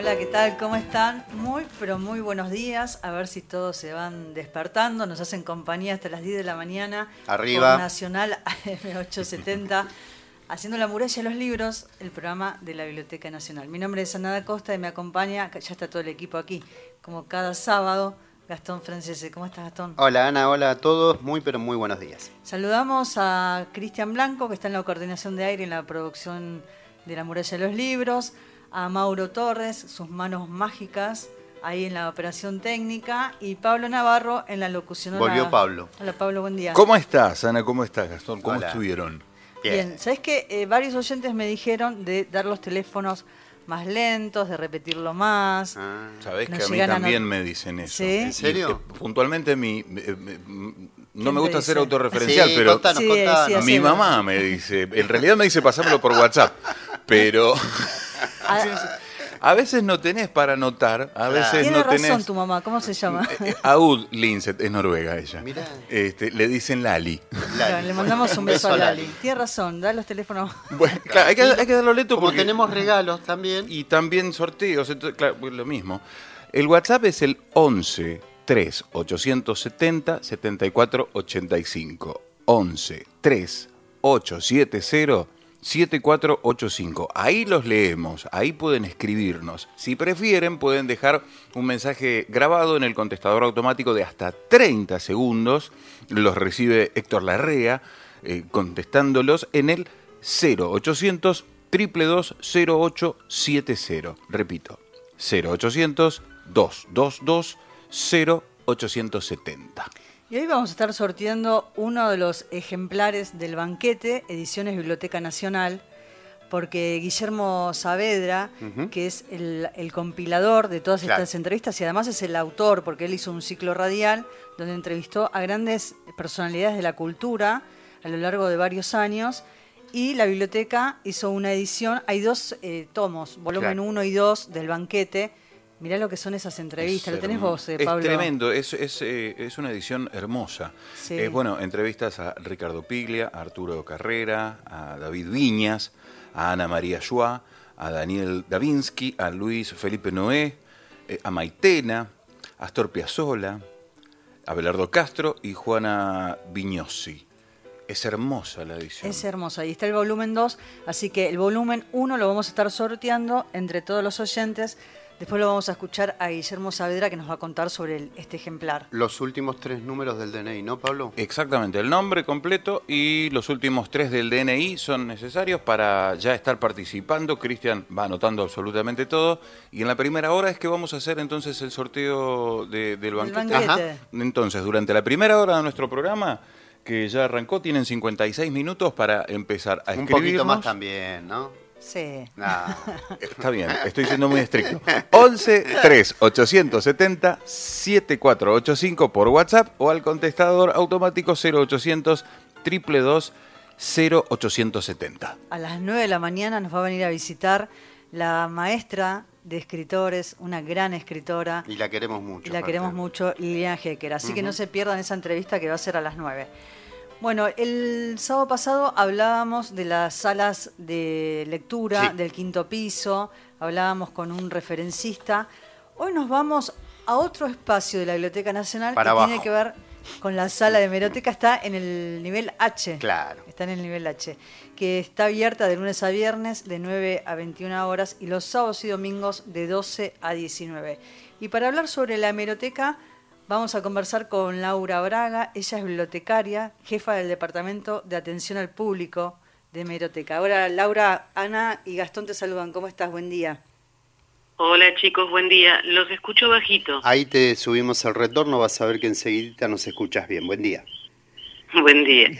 Hola, ¿qué tal? ¿Cómo están? Muy, pero muy buenos días. A ver si todos se van despertando. Nos hacen compañía hasta las 10 de la mañana. Arriba. Por Nacional AM870. Haciendo la muralla de los libros, el programa de la Biblioteca Nacional. Mi nombre es Anada Costa y me acompaña, ya está todo el equipo aquí, como cada sábado, Gastón Francese. ¿Cómo estás, Gastón? Hola, Ana. Hola a todos. Muy, pero muy buenos días. Saludamos a Cristian Blanco, que está en la coordinación de aire en la producción de la muralla de los libros a Mauro Torres, sus manos mágicas, ahí en la operación técnica, y Pablo Navarro en la locución. Volvió Pablo. Hola Pablo, buen día. ¿Cómo estás, Ana? ¿Cómo estás, Gastón? ¿Cómo estuvieron? Bien. ¿sabes qué? Eh, varios oyentes me dijeron de dar los teléfonos más lentos, de repetirlo más. Ah. Sabés que a mí también me dicen eso. ¿Sí? ¿En serio? puntualmente mi, no me gusta ser autorreferencial, pero mi mamá me dice, en realidad me dice pasámelo por WhatsApp, pero a veces no tenés para anotar, a veces Tiene no razón tenés... tu mamá, ¿cómo se llama? Eh, eh, Aud Linset, es noruega ella. Este, le dicen Lali. le mandamos un beso, a Lali. Tiene razón, da los teléfonos. Bueno, claro, hay, que, hay que darlo lento porque tenemos regalos también. Y también sorteos, entonces, claro, pues lo mismo. El WhatsApp es el 11 3 870 74 85. 11 3 870 7485. Ahí los leemos, ahí pueden escribirnos. Si prefieren, pueden dejar un mensaje grabado en el contestador automático de hasta 30 segundos. Los recibe Héctor Larrea eh, contestándolos en el 0800 222 0870. Repito, 0800 222 0870. Y hoy vamos a estar sorteando uno de los ejemplares del banquete, Ediciones Biblioteca Nacional, porque Guillermo Saavedra, que es el, compilador de todas estas entrevistas y además es el autor, porque él hizo un ciclo radial donde entrevistó a grandes personalidades de la cultura a lo largo de varios años. Y la biblioteca hizo una edición, hay dos eh, tomos, volumen 1 y 2 del banquete, Mirá lo que son esas entrevistas, lo tenés vos, eh, Pablo. Es tremendo, es, es, eh, es una edición hermosa. Es bueno, entrevistas a Ricardo Piglia, a Arturo Carrera, a David Viñas, a Ana María Schua, a Daniel Davinsky, a Luis Felipe Noé, eh, a Maitena, a Astor Piazzolla, a Belardo Castro y Juana Viñosi. Es hermosa la edición. Es hermosa. Y está el volumen 2, así que el volumen 1 lo vamos a estar sorteando entre todos los oyentes Después lo vamos a escuchar a Guillermo Saavedra que nos va a contar sobre este ejemplar. Los últimos tres números del DNI, ¿no, Pablo? Exactamente, el nombre completo y los últimos tres del DNI son necesarios para ya estar participando. Cristian va anotando absolutamente todo. Y en la primera hora es que vamos a hacer entonces el sorteo del banquete. Entonces, durante la primera hora de nuestro programa que ya arrancó, tienen 56 minutos para empezar a escribir. Un poquito más también, ¿no? Sí. Está bien, estoy siendo muy estricto. 11 3 870 7485 por WhatsApp o al contestador automático 0800 222 0870. A las 9 de la mañana nos va a venir a visitar la maestra de escritores, una gran escritora. Y la queremos mucho. Y la queremos mucho, Lilian Hecker. Así que no se pierdan esa entrevista que va a ser a las 9. Bueno, el sábado pasado hablábamos de las salas de lectura del quinto piso, hablábamos con un referencista. Hoy nos vamos a otro espacio de la Biblioteca Nacional que tiene que ver con la sala de meroteca, está en el nivel H. Claro. Está en el nivel H, que está abierta de lunes a viernes de 9 a 21 horas y los sábados y domingos de 12 a 19. Y para hablar sobre la hemeroteca Vamos a conversar con Laura Braga, ella es bibliotecaria, jefa del Departamento de Atención al Público de Meroteca. Ahora, Laura, Ana y Gastón te saludan. ¿Cómo estás? Buen día. Hola chicos, buen día. Los escucho bajito. Ahí te subimos el retorno, vas a ver que enseguida nos escuchas bien. Buen día. Buen día.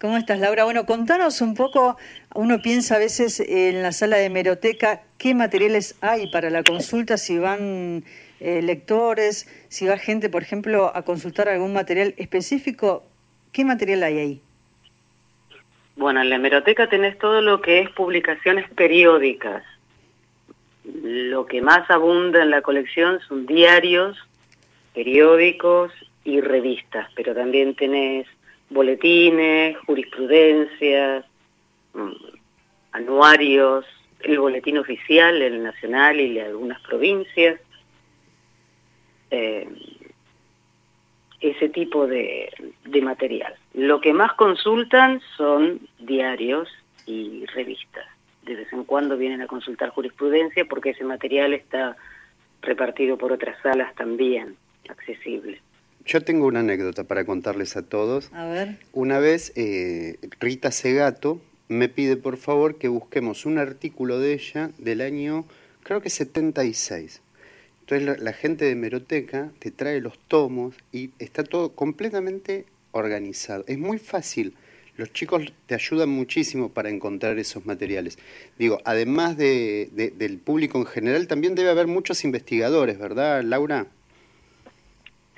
¿Cómo estás, Laura? Bueno, contanos un poco, uno piensa a veces en la sala de Meroteca, ¿qué materiales hay para la consulta si van eh, lectores, si va gente, por ejemplo, a consultar algún material específico, ¿qué material hay ahí? Bueno, en la hemeroteca tenés todo lo que es publicaciones periódicas. Lo que más abunda en la colección son diarios, periódicos y revistas, pero también tenés boletines, jurisprudencias, mm, anuarios, el boletín oficial, el nacional y de algunas provincias. Eh, ese tipo de, de material. Lo que más consultan son diarios y revistas. De vez en cuando vienen a consultar jurisprudencia porque ese material está repartido por otras salas también accesible. Yo tengo una anécdota para contarles a todos. A ver. Una vez eh, Rita Segato me pide por favor que busquemos un artículo de ella del año, creo que 76. Entonces la, la gente de Meroteca te trae los tomos y está todo completamente organizado. Es muy fácil. Los chicos te ayudan muchísimo para encontrar esos materiales. Digo, además de, de- del público en general, también debe haber muchos investigadores, ¿verdad, Laura?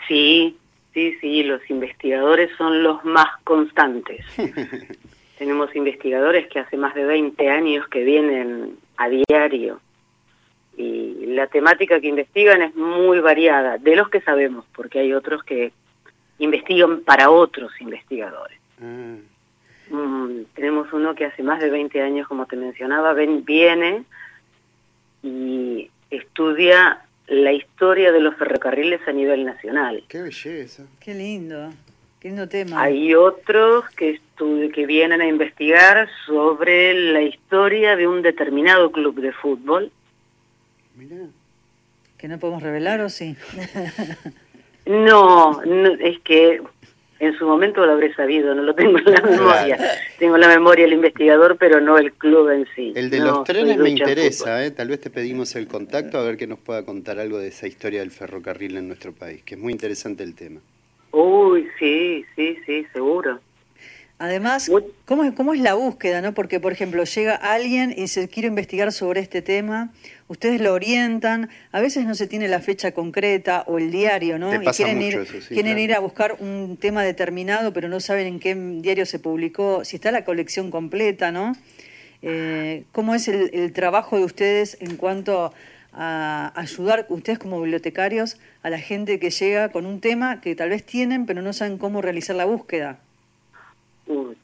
Sí, sí, sí, los investigadores son los más constantes. Tenemos investigadores que hace más de 20 años que vienen a diario y la temática que investigan es muy variada, de los que sabemos, porque hay otros que investigan para otros investigadores. Ah, Mm, tenemos uno que hace más de 20 años, como te mencionaba, ven, viene y estudia la historia de los ferrocarriles a nivel nacional. qué belleza. Qué lindo. Qué lindo tema. Hay otros que, que vienen a investigar sobre la historia de un determinado club de fútbol. Mirá. ¿Que no podemos revelar o sí? No, no, es que en su momento lo habré sabido, no lo tengo en la memoria. Tengo en la memoria el investigador, pero no el club en sí. El de No, los trenes me interesa, ¿eh? tal vez te pedimos el contacto a ver que nos pueda contar algo de esa historia del ferrocarril en nuestro país, que es muy interesante el tema. Uy, sí, sí, sí, seguro. Además, ¿cómo es, ¿cómo es la búsqueda? ¿no? Porque, por ejemplo, llega alguien y dice, quiero investigar sobre este tema, ustedes lo orientan, a veces no se tiene la fecha concreta o el diario, ¿no? Te y quieren, mucho ir, eso, sí, quieren claro. ir a buscar un tema determinado, pero no saben en qué diario se publicó, si está la colección completa, ¿no? Eh, ¿Cómo es el, el trabajo de ustedes en cuanto a ayudar, ustedes como bibliotecarios, a la gente que llega con un tema que tal vez tienen, pero no saben cómo realizar la búsqueda?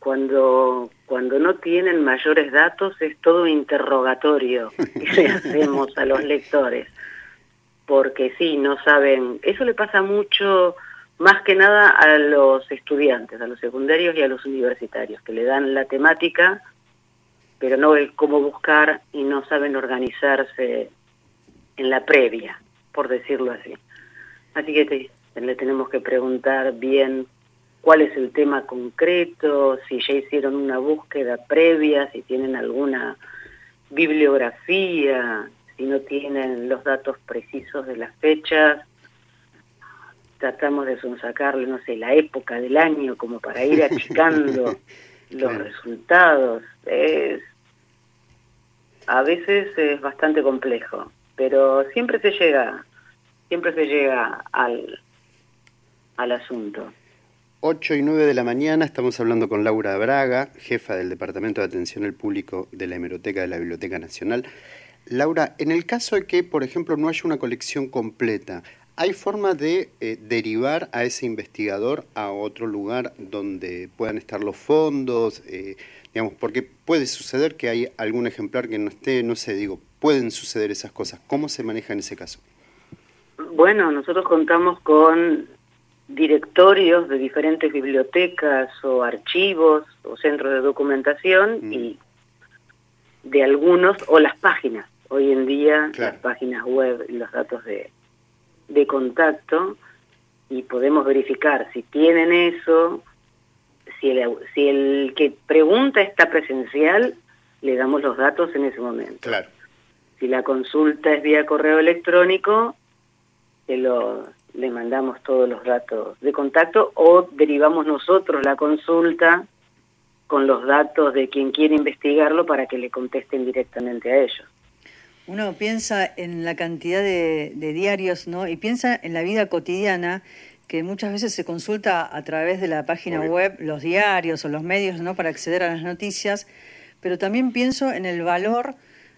Cuando, cuando no tienen mayores datos es todo interrogatorio que le hacemos a los lectores. Porque sí, no saben. Eso le pasa mucho, más que nada a los estudiantes, a los secundarios y a los universitarios, que le dan la temática, pero no el cómo buscar y no saben organizarse en la previa, por decirlo así. Así que te- le tenemos que preguntar bien cuál es el tema concreto, si ya hicieron una búsqueda previa, si tienen alguna bibliografía, si no tienen los datos precisos de las fechas. Tratamos de sonsacarle, no sé, la época del año como para ir achicando los Claro. resultados. Es, a veces es bastante complejo, pero siempre se llega, siempre se llega al, al asunto. 8 y 9 de la mañana estamos hablando con Laura Braga, jefa del Departamento de Atención al Público de la Hemeroteca de la Biblioteca Nacional. Laura, en el caso de que, por ejemplo, no haya una colección completa, ¿hay forma de eh, derivar a ese investigador a otro lugar donde puedan estar los fondos? Eh, digamos, porque puede suceder que hay algún ejemplar que no esté, no sé, digo, pueden suceder esas cosas. ¿Cómo se maneja en ese caso? Bueno, nosotros contamos con directorios de diferentes bibliotecas o archivos o centros de documentación Mm. y de algunos, o las páginas. Hoy en día Claro. las páginas web y los datos de, de contacto y podemos verificar si tienen eso, si el, si el que pregunta está presencial, le damos los datos en ese momento. Claro. Si la consulta es vía correo electrónico, se lo, le mandamos todos los datos de contacto o derivamos nosotros la consulta con los datos de quien quiere investigarlo para que le contesten directamente a ellos. Uno piensa en la cantidad de, de diarios, ¿no? Y piensa en la vida cotidiana, que muchas veces se consulta a través de la página web los diarios o los medios, ¿no? Para acceder a las noticias, pero también pienso en el valor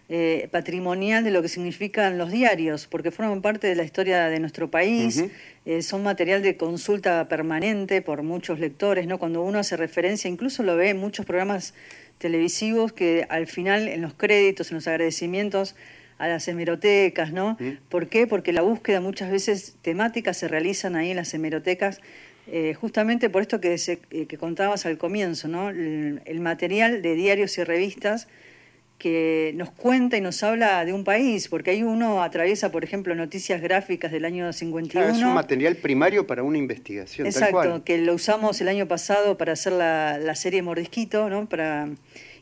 eh, patrimonial de lo que significan los diarios, porque forman parte de la historia de nuestro país, eh, son material de consulta permanente por muchos lectores, ¿no? Cuando uno hace referencia, incluso lo ve en muchos programas televisivos que al final en los créditos, en los agradecimientos a las hemerotecas, ¿no? ¿Por qué? Porque la búsqueda muchas veces temáticas se realizan ahí en las hemerotecas eh, justamente por esto que, que contabas al comienzo, ¿no? el, material de diarios y revistas que nos cuenta y nos habla de un país, porque ahí uno atraviesa, por ejemplo, noticias gráficas del año 51. es un material primario para una investigación. Exacto, que lo usamos el año pasado para hacer la, la serie Mordisquito, ¿no? para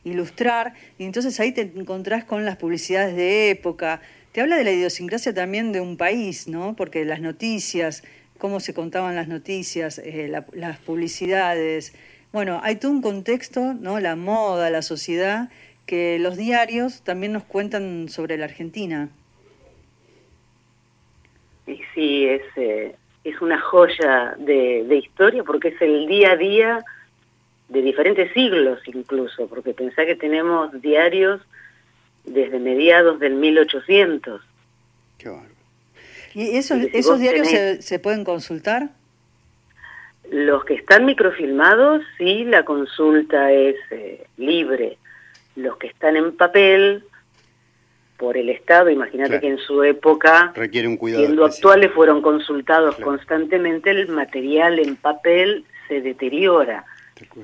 ilustrar, y entonces ahí te encontrás con las publicidades de época. Te habla de la idiosincrasia también de un país, ¿no? porque las noticias, cómo se contaban las noticias, eh, las publicidades, bueno, hay todo un contexto, ¿no? la moda, la sociedad que los diarios también nos cuentan sobre la Argentina. Sí, es, eh, es una joya de, de, historia porque es el día a día de diferentes siglos incluso, porque pensá que tenemos diarios desde mediados del 1800. Qué. ¿Y esos, esos diarios se, se pueden consultar? Los que están microfilmados, sí, la consulta es eh, libre los que están en papel por el Estado, imagínate que en su época, Requiere un cuidado siendo actuales, fueron consultados constantemente, el material en papel se deteriora,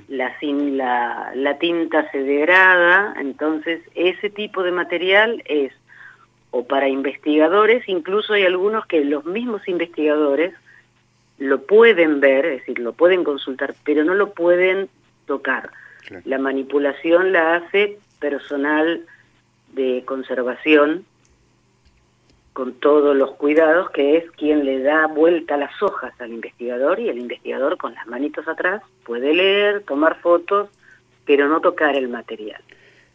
la, la, la tinta se degrada, entonces ese tipo de material es o para investigadores, incluso hay algunos que los mismos investigadores lo pueden ver, es decir, lo pueden consultar, pero no lo pueden tocar. La manipulación la hace personal de conservación con todos los cuidados, que es quien le da vuelta las hojas al investigador y el investigador con las manitos atrás puede leer, tomar fotos, pero no tocar el material.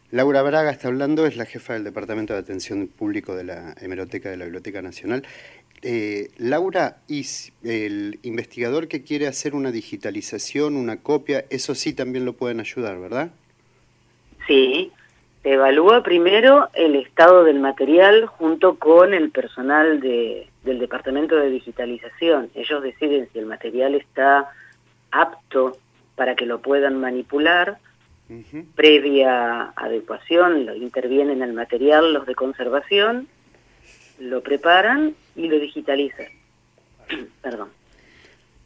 Laura Braga está hablando, es la jefa del Departamento de Atención Público de la Hemeroteca de la Biblioteca Nacional. Eh, Laura, y el investigador que quiere hacer una digitalización, una copia, eso sí también lo pueden ayudar, ¿verdad? Sí, se evalúa primero el estado del material junto con el personal de, del Departamento de Digitalización. Ellos deciden si el material está apto para que lo puedan manipular. Previa adecuación, intervienen el material los de conservación, lo preparan y lo digitalizan. Perdón.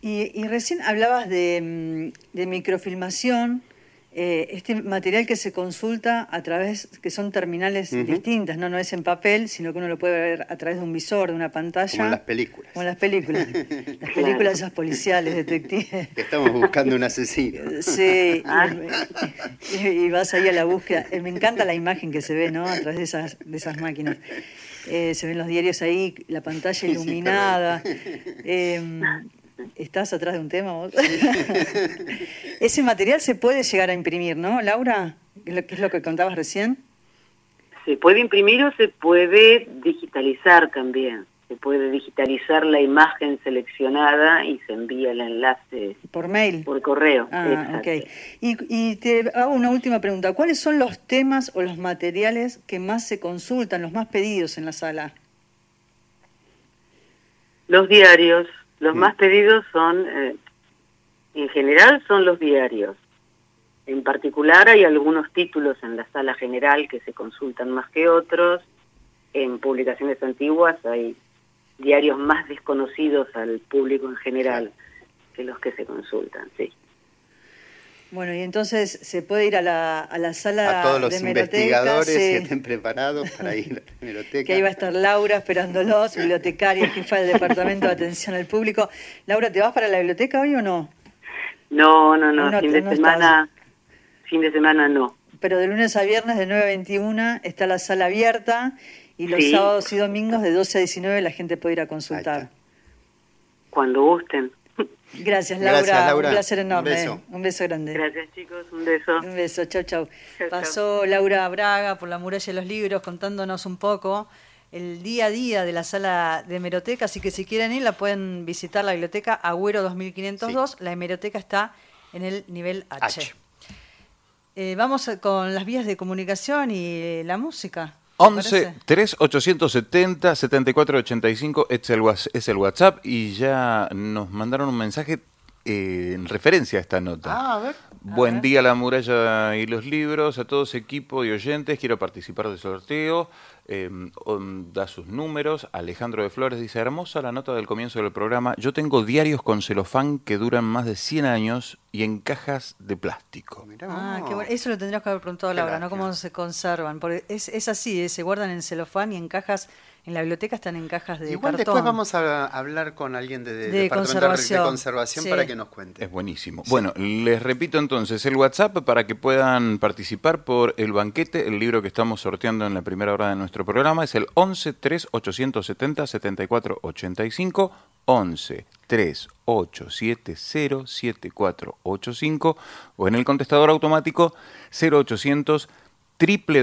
Y, y, recién hablabas de, mm, de microfilmación, eh, este material que se consulta a través, que son terminales distintas, ¿no? no es en papel, sino que uno lo puede ver a través de un visor, de una pantalla. Como en las películas. Como en las películas. las películas esas policiales, detectives. estamos buscando un asesino. sí, y, vas ahí a la búsqueda. Eh, me encanta la imagen que se ve, ¿no? A través de esas, de esas máquinas. Eh, se ven los diarios ahí, la pantalla iluminada. ¿Estás atrás de un tema vos? Ese material se puede llegar a imprimir, ¿no, Laura? ¿Qué es lo que contabas recién? Se puede imprimir o se puede digitalizar también. Se puede digitalizar la imagen seleccionada y se envía el enlace. ¿Por mail? Por correo. Ah, ok. Y, y te hago una última pregunta. ¿Cuáles son los temas o los materiales que más se consultan, los más pedidos en la sala? Los diarios, los más pedidos son, eh, en general, son los diarios. En particular hay algunos títulos en la sala general que se consultan más que otros. En publicaciones antiguas hay diarios más desconocidos al público en general que los que se consultan, sí. Bueno, y entonces se puede ir a la, a la sala a todos los investigadores que estén preparados para ir a la biblioteca. Que ahí va a estar Laura esperándolos, bibliotecaria, jefa del Departamento de Atención al Público. Laura, ¿te vas para la biblioteca hoy o no? No, no, no, fin de semana, fin de semana no. Pero de lunes a viernes de 9 a 21 está la sala abierta y los sábados y domingos de 12 a 19 la gente puede ir a consultar. Cuando gusten. Gracias Laura. un placer enorme. Un beso. un beso grande. Gracias chicos, un beso. Un beso, chau, chau. Pasó Laura Braga por la muralla de los libros contándonos un poco el día a día de la sala de hemeroteca, así que si quieren ir la pueden visitar la biblioteca Agüero 2502, la hemeroteca está en el nivel H. Eh, vamos con las vías de comunicación y la música. 11 3 870 7485 es el, es el WhatsApp y ya nos mandaron un mensaje eh, en referencia a esta nota. Ah, a ver. Buen día la muralla y los libros, a todos equipo y oyentes, quiero participar del sorteo. Em, da sus números. Alejandro de Flores dice, hermosa la nota del comienzo del programa. Yo tengo diarios con celofán que duran más de 100 años y en cajas de plástico. ah, qué bueno. Eso lo tendrías que haber preguntado, Laura, ¿no? ¿Cómo se conservan? Porque es, es así, ¿eh? se guardan en celofán y en cajas en la biblioteca están en cajas de Igual después vamos a hablar con alguien de, de, conservación, de conservación para que nos cuente. Es buenísimo. Bueno, les repito entonces el WhatsApp para que puedan participar por el banquete, el libro que estamos sorteando en la primera hora de nuestro programa es el 11 3 870 74 85 11 3 8 7 0 7 4 8 5 o en el contestador automático 0800 triple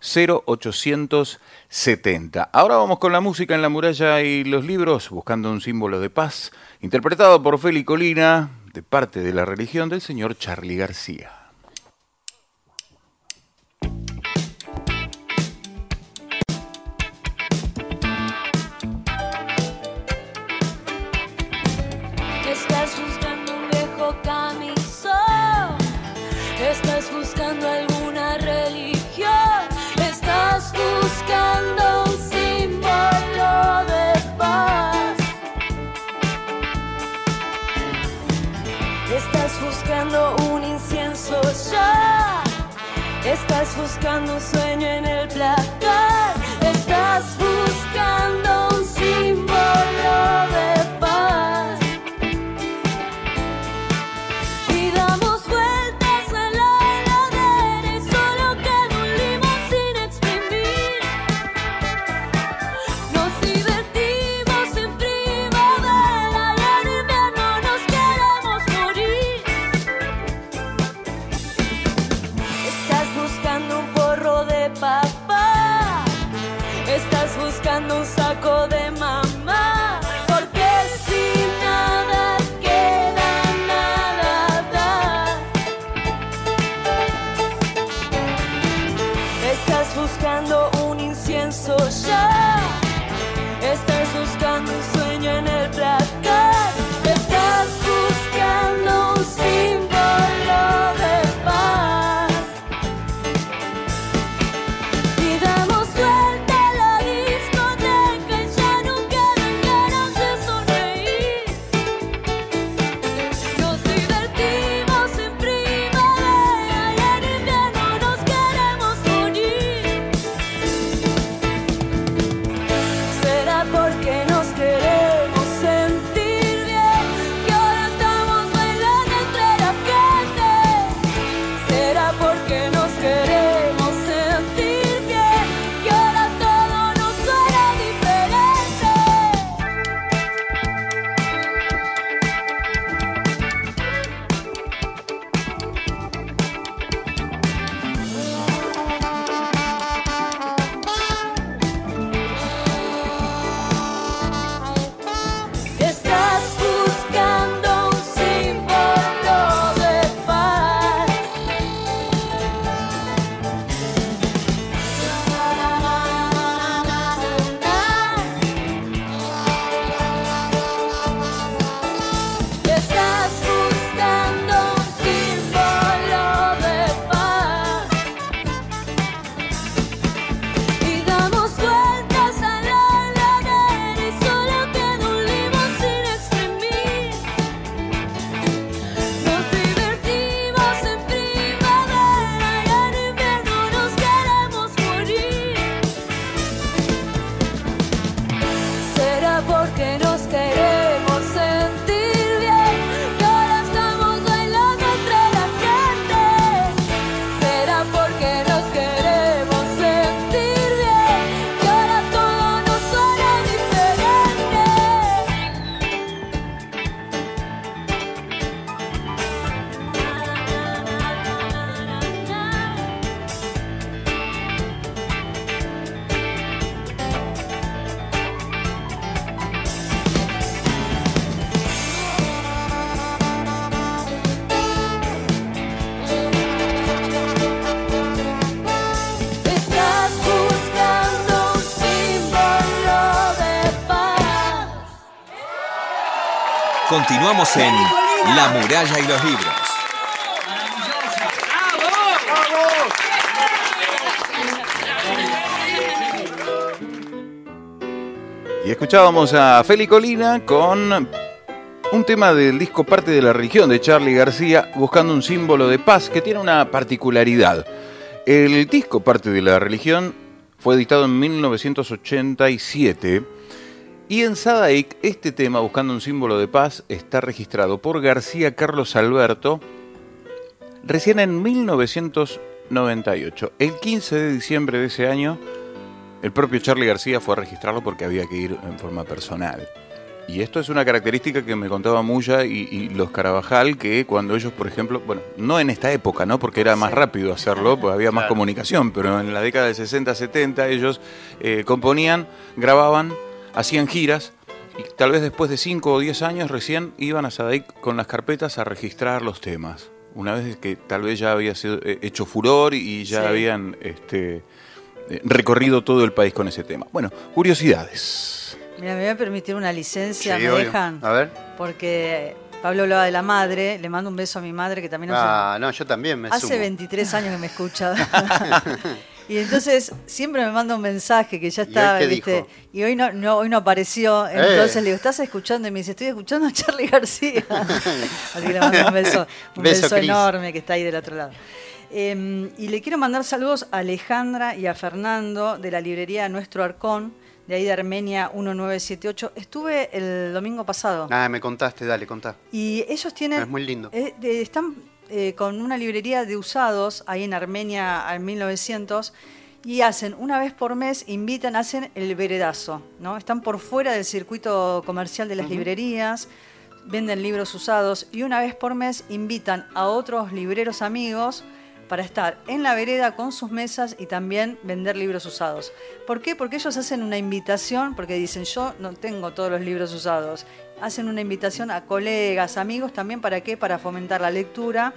0870. Ahora vamos con la música en la muralla y los libros, buscando un símbolo de paz, interpretado por Feli Colina, de parte de la religión del señor Charlie García. Buscando un sueño en el placar. Continuamos en La muralla y los libros. Y escuchábamos a Feli Colina con un tema del disco Parte de la Religión de Charlie García, buscando un símbolo de paz que tiene una particularidad. El disco Parte de la Religión fue editado en 1987 y en Sadaic este tema, buscando un símbolo de paz, está registrado por García Carlos Alberto recién en 1998. El 15 de diciembre de ese año, el propio Charlie García fue a registrarlo porque había que ir en forma personal. Y esto es una característica que me contaba Muya y, y los Carabajal, que cuando ellos, por ejemplo, bueno, no en esta época, ¿no? Porque era más rápido hacerlo, pues había más Claro. comunicación, pero en la década de 60, 70 ellos eh, componían, grababan, hacían giras y tal vez después de 5 o 10 años recién iban a Sadaic con las carpetas a registrar los temas. Una vez que tal vez ya había sido, eh, hecho furor y ya Sí. habían este, eh, recorrido todo el país con ese tema. Bueno, curiosidades. Mira, me voy a permitir una licencia, Sí, ¿me obvio. dejan? A ver. Porque Pablo hablaba de la madre, le mando un beso a mi madre que también Ah, no, yo también me Hace sumo. 23 años que me escucha. y entonces siempre me manda un mensaje que ya ¿Y hoy ¿viste? dijo? Y hoy no, no, hoy no apareció. Entonces Eh. le digo, ¿estás escuchando? Y me dice, estoy escuchando a Charlie García. Así que le mando un beso, un Beso, enorme que está ahí del otro lado. Eh, y le quiero mandar saludos a Alejandra y a Fernando de la librería Nuestro Arcón, de ahí de Armenia 1978. Estuve el domingo pasado. Ah, me contaste, dale, contá. Y ellos tienen. Es muy lindo. eh, de- están eh, con una librería de usados ahí en Armenia en 1900 y hacen una vez por mes, invitan, hacen el veredazo, ¿no? Están por fuera del circuito comercial de las librerías, venden libros usados y una vez por mes invitan a otros libreros amigos para estar en la vereda con sus mesas y también vender libros usados. ¿Por qué? Porque ellos hacen una invitación, porque dicen, yo no tengo todos los libros usados. Hacen una invitación a colegas, amigos, también para qué? Para fomentar la lectura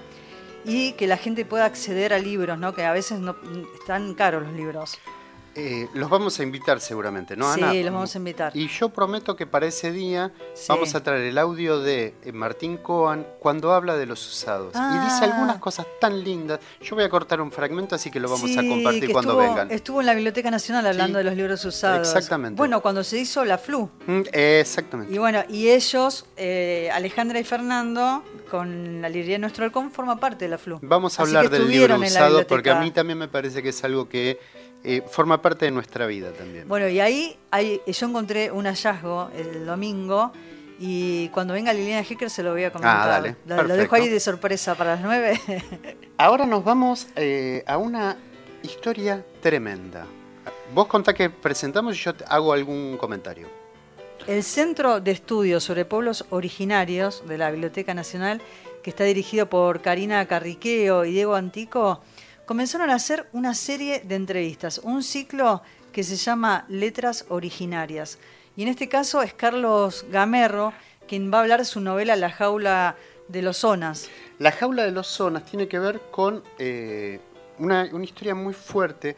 y que la gente pueda acceder a libros, ¿no? Que a veces no están caros los libros. Eh, los vamos a invitar seguramente, ¿no, sí, Ana? los vamos a invitar. Y yo prometo que para ese día Sí. vamos a traer el audio de eh, Martín Coan cuando habla de los usados. Y dice Ah. algunas cosas tan lindas. Yo voy a cortar un fragmento, así que lo vamos a Sí, compartir que cuando estuvo, vengan. Estuvo en la Biblioteca Nacional hablando Sí, de los libros usados. exactamente. Bueno, cuando se hizo la FLU. Mm, exactamente. Y bueno, y ellos, eh, Alejandra y Fernando, con la librería Nuestro Halcón, forma parte de la FLU. Vamos a Así hablar del libro usado porque a mí también me parece que es algo que eh, forma parte de nuestra vida también. Bueno, y ahí hay, yo encontré un hallazgo el domingo y cuando venga Liliana Hecker se lo voy a comentar. Ah, dale, Lo- lo, dejo ahí de sorpresa para las nueve. Ahora nos vamos eh, a una historia tremenda. Vos contá que presentamos y yo te hago algún comentario. El Centro de Estudios sobre Pueblos Originarios de la Biblioteca Nacional, que está dirigido por Karina Carriqueo y Diego Antico, comenzaron a hacer una serie de entrevistas, un ciclo que se llama Letras Originarias. Y en este caso es Carlos Gamerro quien va a hablar de su novela La jaula de los zonas. La jaula de los zonas tiene que ver con eh, una, historia muy fuerte.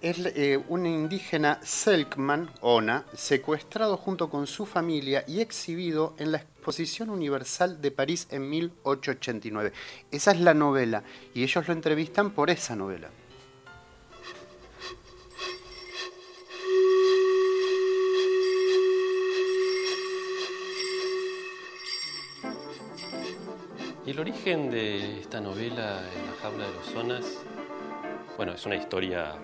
Es eh, un indígena Selkman, Ona, secuestrado junto con su familia y exhibido en la Exposición Universal de París en 1889. Esa es la novela y ellos lo entrevistan por esa novela. El origen de esta novela, En la jaula de los zonas, bueno, es una historia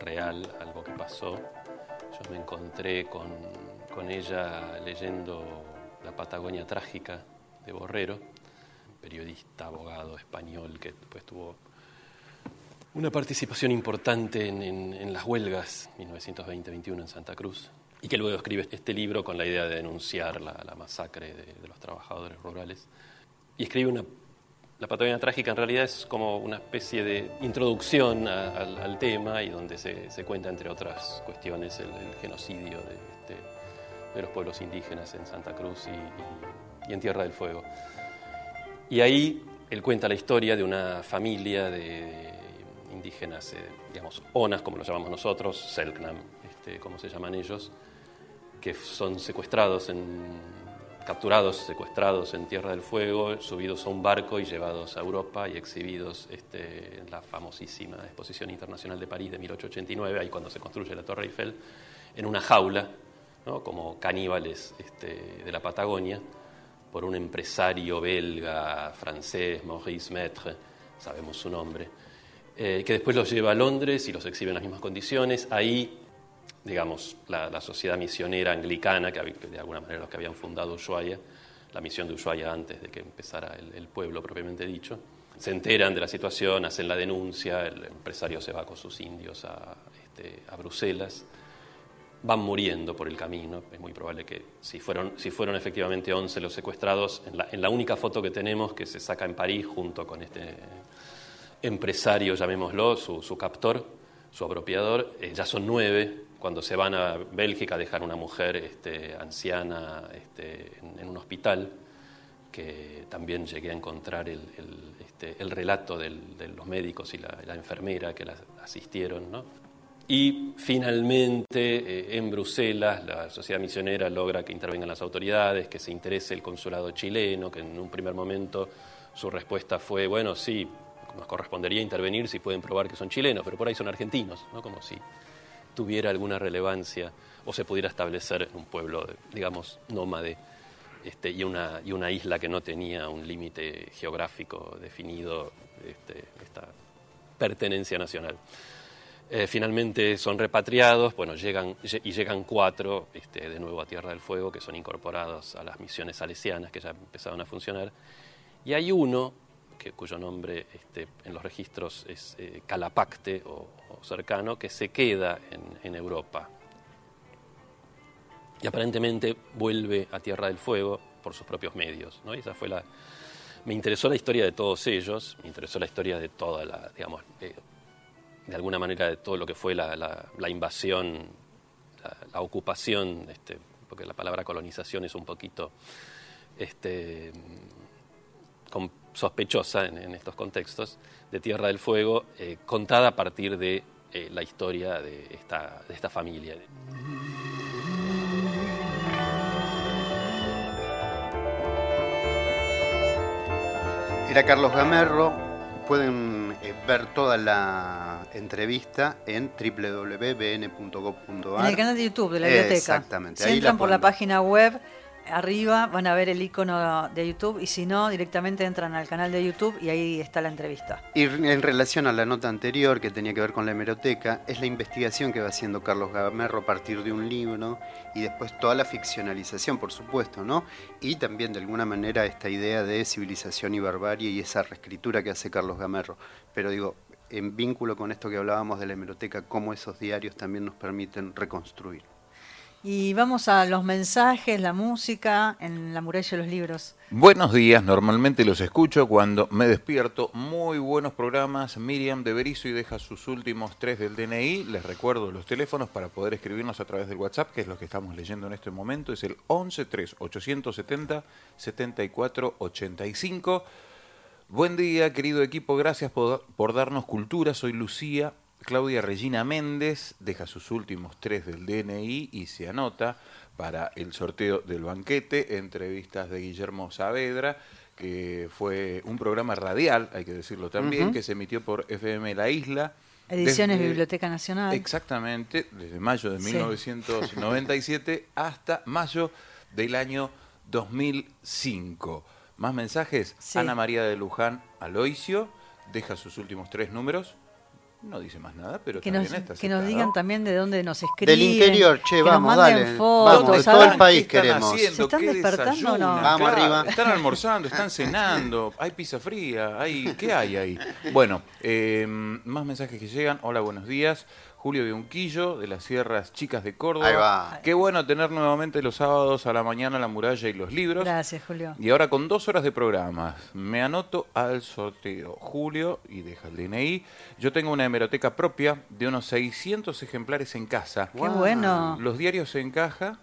real, algo que pasó. Yo me encontré con, con ella leyendo La Patagonia Trágica de Borrero, periodista, abogado español que después tuvo una participación importante en, las huelgas 1920-21 en Santa Cruz y que luego escribe este libro con la idea de denunciar la, masacre de, los trabajadores rurales. Y escribe una... La Patagonia Trágica en realidad es como una especie de introducción al, tema y donde se, se cuenta, entre otras cuestiones, el, el genocidio de, este- de los pueblos indígenas en Santa Cruz y- y- y en Tierra del Fuego. Y ahí él cuenta la historia de una familia de indígenas, eh, digamos, onas, como lo llamamos nosotros, Selknam, este, como se llaman ellos, que son secuestrados en capturados, secuestrados en Tierra del Fuego, subidos a un barco y llevados a Europa y exhibidos este, en la famosísima Exposición Internacional de París de 1889, ahí cuando se construye la Torre Eiffel, en una jaula, ¿no? como caníbales este, de la Patagonia, por un empresario belga, francés, Maurice Maître, sabemos su nombre, eh, que después los lleva a Londres y los exhibe en las mismas condiciones. Ahí digamos, la, la sociedad misionera anglicana, que, de alguna manera los que habían fundado Ushuaia, la misión de Ushuaia antes de que empezara el, el pueblo propiamente dicho, se enteran de la situación, hacen la denuncia, el empresario se va con sus indios a, este, a Bruselas, van muriendo por el camino, es muy probable que si fueron, si fueron efectivamente 11 los secuestrados, en la, en la única foto que tenemos que se saca en París junto con este empresario, llamémoslo, su, su captor, su apropiador, eh, ya son nueve. Cuando se van a Bélgica a dejar una mujer este, anciana este, en, en un hospital, que también llegué a encontrar el, el, este, el relato del- de los médicos y la, la enfermera que la asistieron. ¿no? Y finalmente eh, en Bruselas la sociedad misionera logra que intervengan las autoridades, que se interese el consulado chileno, que en un primer momento su respuesta fue, bueno, sí, nos correspondería intervenir si pueden probar que son chilenos, pero por ahí son argentinos, ¿no? como si tuviera alguna relevancia o se pudiera establecer en un pueblo, digamos, nómade este, y, una, y una isla que no tenía un límite geográfico definido, este, esta pertenencia nacional. Eh, finalmente son repatriados, bueno, llegan, lle- y llegan cuatro este, de nuevo a Tierra del Fuego, que son incorporados a las misiones salesianas que ya empezaron a funcionar. Y hay uno, que, cuyo nombre este, en los registros es eh, Calapacte o, cercano, que se queda en, Europa. Y aparentemente vuelve a Tierra del Fuego por sus propios medios. ¿no? Esa fue la, me interesó la historia de todos ellos, me interesó la historia de toda la, digamos, eh, de alguna manera de todo lo que fue la, la- invasión, la, ocupación, este, porque la palabra colonización es un poquito este, sospechosa en, en estos contextos, de Tierra del Fuego, eh, contada a partir de eh, la historia de esta, de esta familia. Era Carlos Gamerro. Pueden eh, ver toda la entrevista en www.bn.gov.ar. En el canal de YouTube de la biblioteca. Exactamente. Si ahí entran la por la página web, arriba van a ver el icono de YouTube y si no, directamente entran al canal de YouTube y ahí está la entrevista. Y en relación a la nota anterior que tenía que ver con la hemeroteca, es la investigación que va haciendo Carlos Gamerro a partir de un libro y después toda la ficcionalización, por supuesto, ¿no? Y también de alguna manera esta idea de civilización y barbarie y esa reescritura que hace Carlos Gamerro. Pero digo, en vínculo con esto que hablábamos de la hemeroteca, cómo esos diarios también nos permiten reconstruir. Y vamos a los mensajes, la música, en la muralla de los libros. Buenos días, normalmente los escucho cuando me despierto. Muy buenos programas. Miriam de Berizo y deja sus últimos tres del DNI. Les recuerdo los teléfonos para poder escribirnos a través del WhatsApp, que es lo que estamos leyendo en este momento. Es el 11 3 870 74 85. Buen día, querido equipo. Gracias por, por darnos cultura. Soy Lucía. Claudia Regina Méndez deja sus últimos tres del DNI y se anota para el sorteo del banquete, entrevistas de Guillermo Saavedra, que fue un programa radial, hay que decirlo también, que se emitió por FM La Isla. Ediciones desde- Biblioteca Nacional. Exactamente, desde mayo de Sí. 1997 hasta mayo del año 2005. Más mensajes. Sí. Ana María de Luján Aloisio deja sus últimos tres números. No dice más nada, pero que también nos, está que nos digan también de dónde nos escriben. Del interior, che, que vamos, dale. fotos. Vamos, de todo el país ¿Qué están queremos. haciendo? ¿Se están ¿Qué despertando o no? Vamos arriba. Están almorzando, están cenando, hay pizza fría, hay, ¿qué hay ahí? Bueno, eh, más mensajes que llegan. Hola, buenos días. Julio de Unquillo, de las Sierras Chicas de Córdoba. Ahí va. Qué bueno tener nuevamente los sábados a la mañana la muralla y los libros. Gracias, Julio. Y ahora con dos horas de programas, me anoto al sorteo. Julio, y deja el DNI. Yo tengo una hemeroteca propia de unos 600 ejemplares en casa. Qué bueno. Los diarios en caja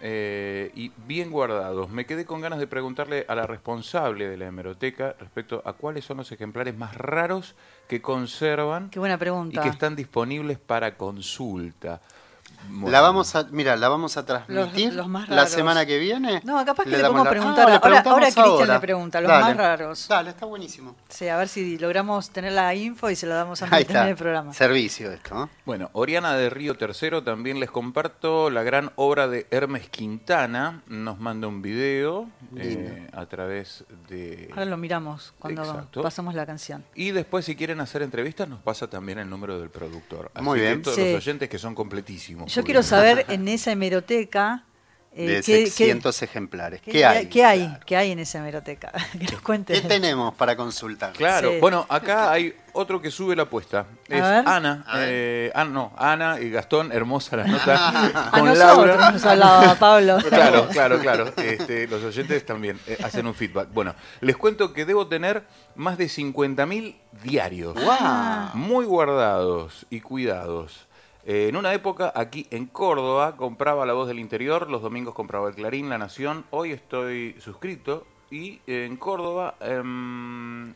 eh, y bien guardados. Me quedé con ganas de preguntarle a la responsable de la hemeroteca respecto a cuáles son los ejemplares más raros que conservan Qué buena y pregunta. que están disponibles para consulta. Bueno. La vamos a, mira, la vamos a transmitir los más la semana que viene. No, capaz que le damos podemos la- preguntar. Ah, le Ahora- Cristian le pregunta, los Dale. más raros. Dale, está buenísimo. Sí, a ver si logramos tener la info y se la damos a Ahí el programa. Servicio esto, ¿no? Bueno, Oriana de Río Tercero también les comparto la gran obra de Hermes Quintana. Nos manda un video eh, a través de... Ahora lo miramos cuando Exacto. pasamos la canción. Y después, si quieren hacer entrevistas, nos pasa también el número del productor. Así Muy que bien. todos Sí. los oyentes que son completísimos. Yo quiero saber en esa hemeroteca eh, de qué, 600 ejemplares. qué- ¿Qué, hay? ¿Qué hay? Claro. ¿Qué hay en esa hemeroteca? que nos cuente. ¿Qué tenemos para consultar? Claro, Sí. bueno, acá hay otro que sube la apuesta. Es ver. Ana, A ver. eh, ah, no, Ana y Gastón, hermosa la nota A con nosotros Laura. nos hablaba Pablo. Claro, claro, claro. Este, los oyentes también eh, hacen un feedback. Bueno, les cuento que debo tener más de 50.000 diarios. ¡Guau! Muy guardados y cuidados. Eh, en una época, aquí en Córdoba, compraba La Voz del Interior, los domingos compraba El Clarín, La Nación. Hoy estoy suscrito y eh, en Córdoba, em,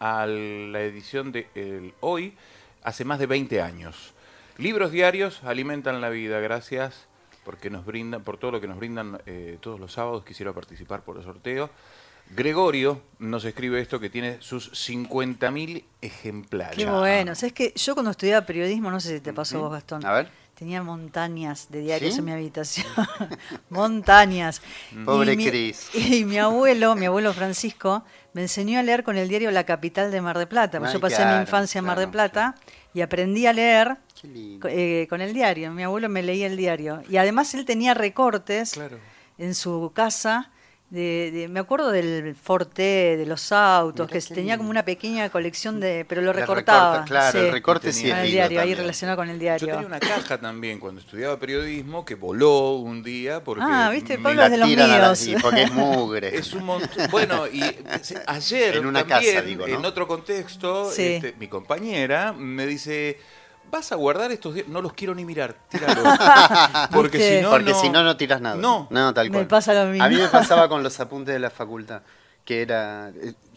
a la edición de el Hoy, hace más de 20 años. Libros diarios alimentan la vida, gracias porque nos brindan, por todo lo que nos brindan eh, todos los sábados. Quisiera participar por el sorteo. Gregorio nos escribe esto que tiene sus 50.000 ejemplares. Qué bueno. ¿Sabes que Yo cuando estudiaba periodismo, no sé si te pasó a vos, Gastón. A ver. Tenía montañas de diarios ¿Sí? en mi habitación. montañas. Pobre y mi, Cris. Y mi abuelo, mi abuelo Francisco, me enseñó a leer con el diario La Capital de Mar de Plata. porque Ay, yo pasé claro, mi infancia en Mar de claro, Plata y aprendí a leer eh, con el diario. Mi abuelo me leía el diario. Y además él tenía recortes Claro. en su casa. De, de- me acuerdo del Forte, de los autos, Mirá que tenía lindo. como una pequeña colección de. Pero lo recortaba. recorta, claro, sí, el recorte sí es el diario, ahí relacionado con el Yo diario. tenía una caja también cuando estudiaba periodismo que voló un día porque Ah, viste, Pablo la es de los la- míos. y porque es mugre. Es un montón. Bueno, y ayer En una también, casa, digo, ¿no? en otro contexto, Sí. este, mi compañera me dice, ¿vas a guardar estos días? No los quiero ni mirar, tíralos. Porque si no, Porque no... si no, no tiras nada. No. tal Me cual. pasa lo mismo. A mí me pasaba con los apuntes de la facultad, que era...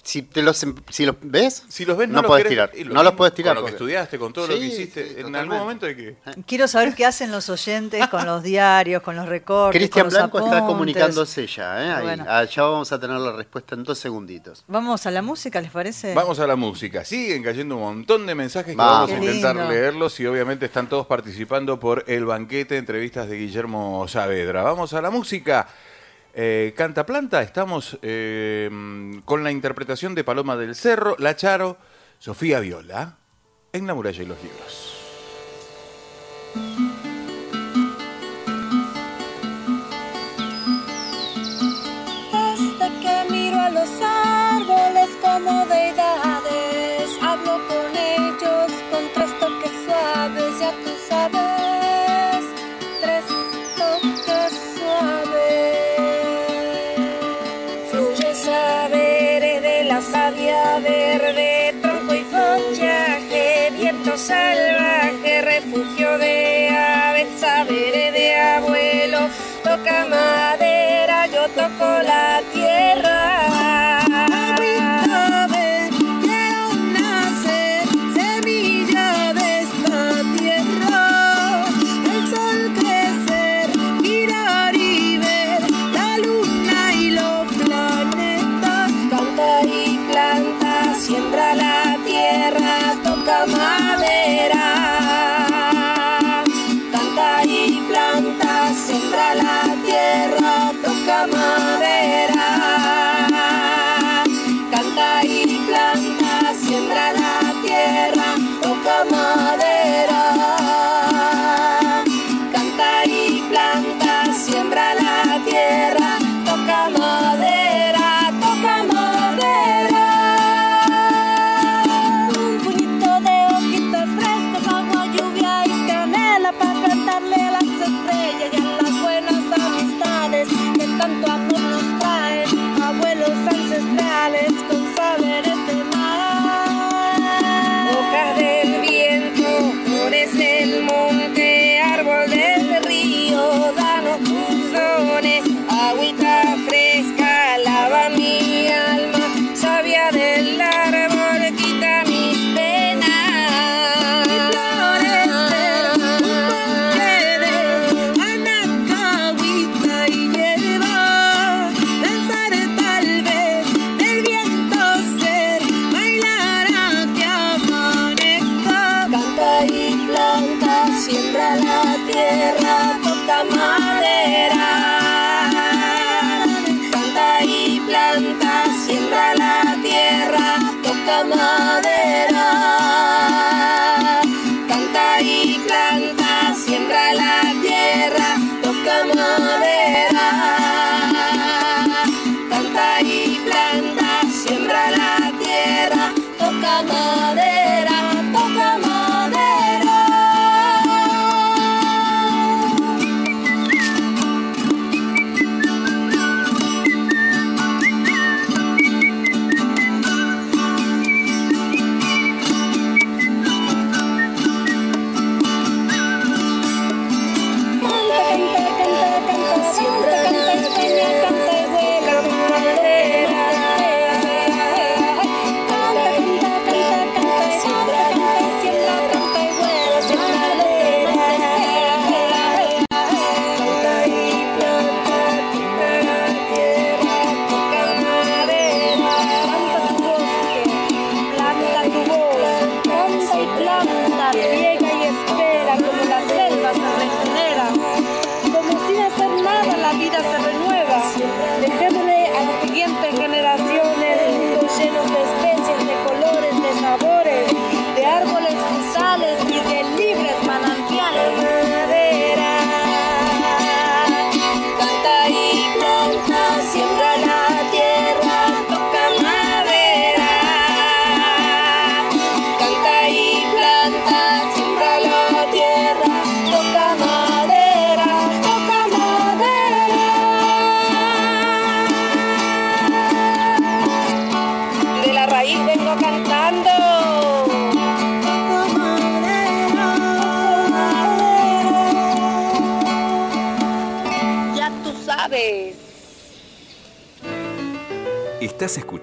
eh, Si, te los, em- si los ves, Si los ves, no, no los querés- tirar. No los puedes tirar. Con lo que estudiaste, con todo lo que hiciste, sí, en totalmente. algún momento hay que... Quiero saber qué hacen los oyentes con los diarios, con los recortes. Cristian Blanco está comunicándose ya, ¿eh? Ahí. Bueno. Ah, ya vamos a tener la respuesta en dos segunditos. Vamos a la música, ¿les parece? Vamos a la música. Siguen cayendo un montón de mensajes que Vamos. vamos a intentar lindo. leerlos y obviamente están todos participando por el banquete de entrevistas de Guillermo Saavedra. Vamos a la música. Eh, Canta Planta, estamos eh, con la interpretación de Paloma del Cerro, La Charo, Sofía Viola, en La Muralla y los Libros. Que miro a los árboles como deidades,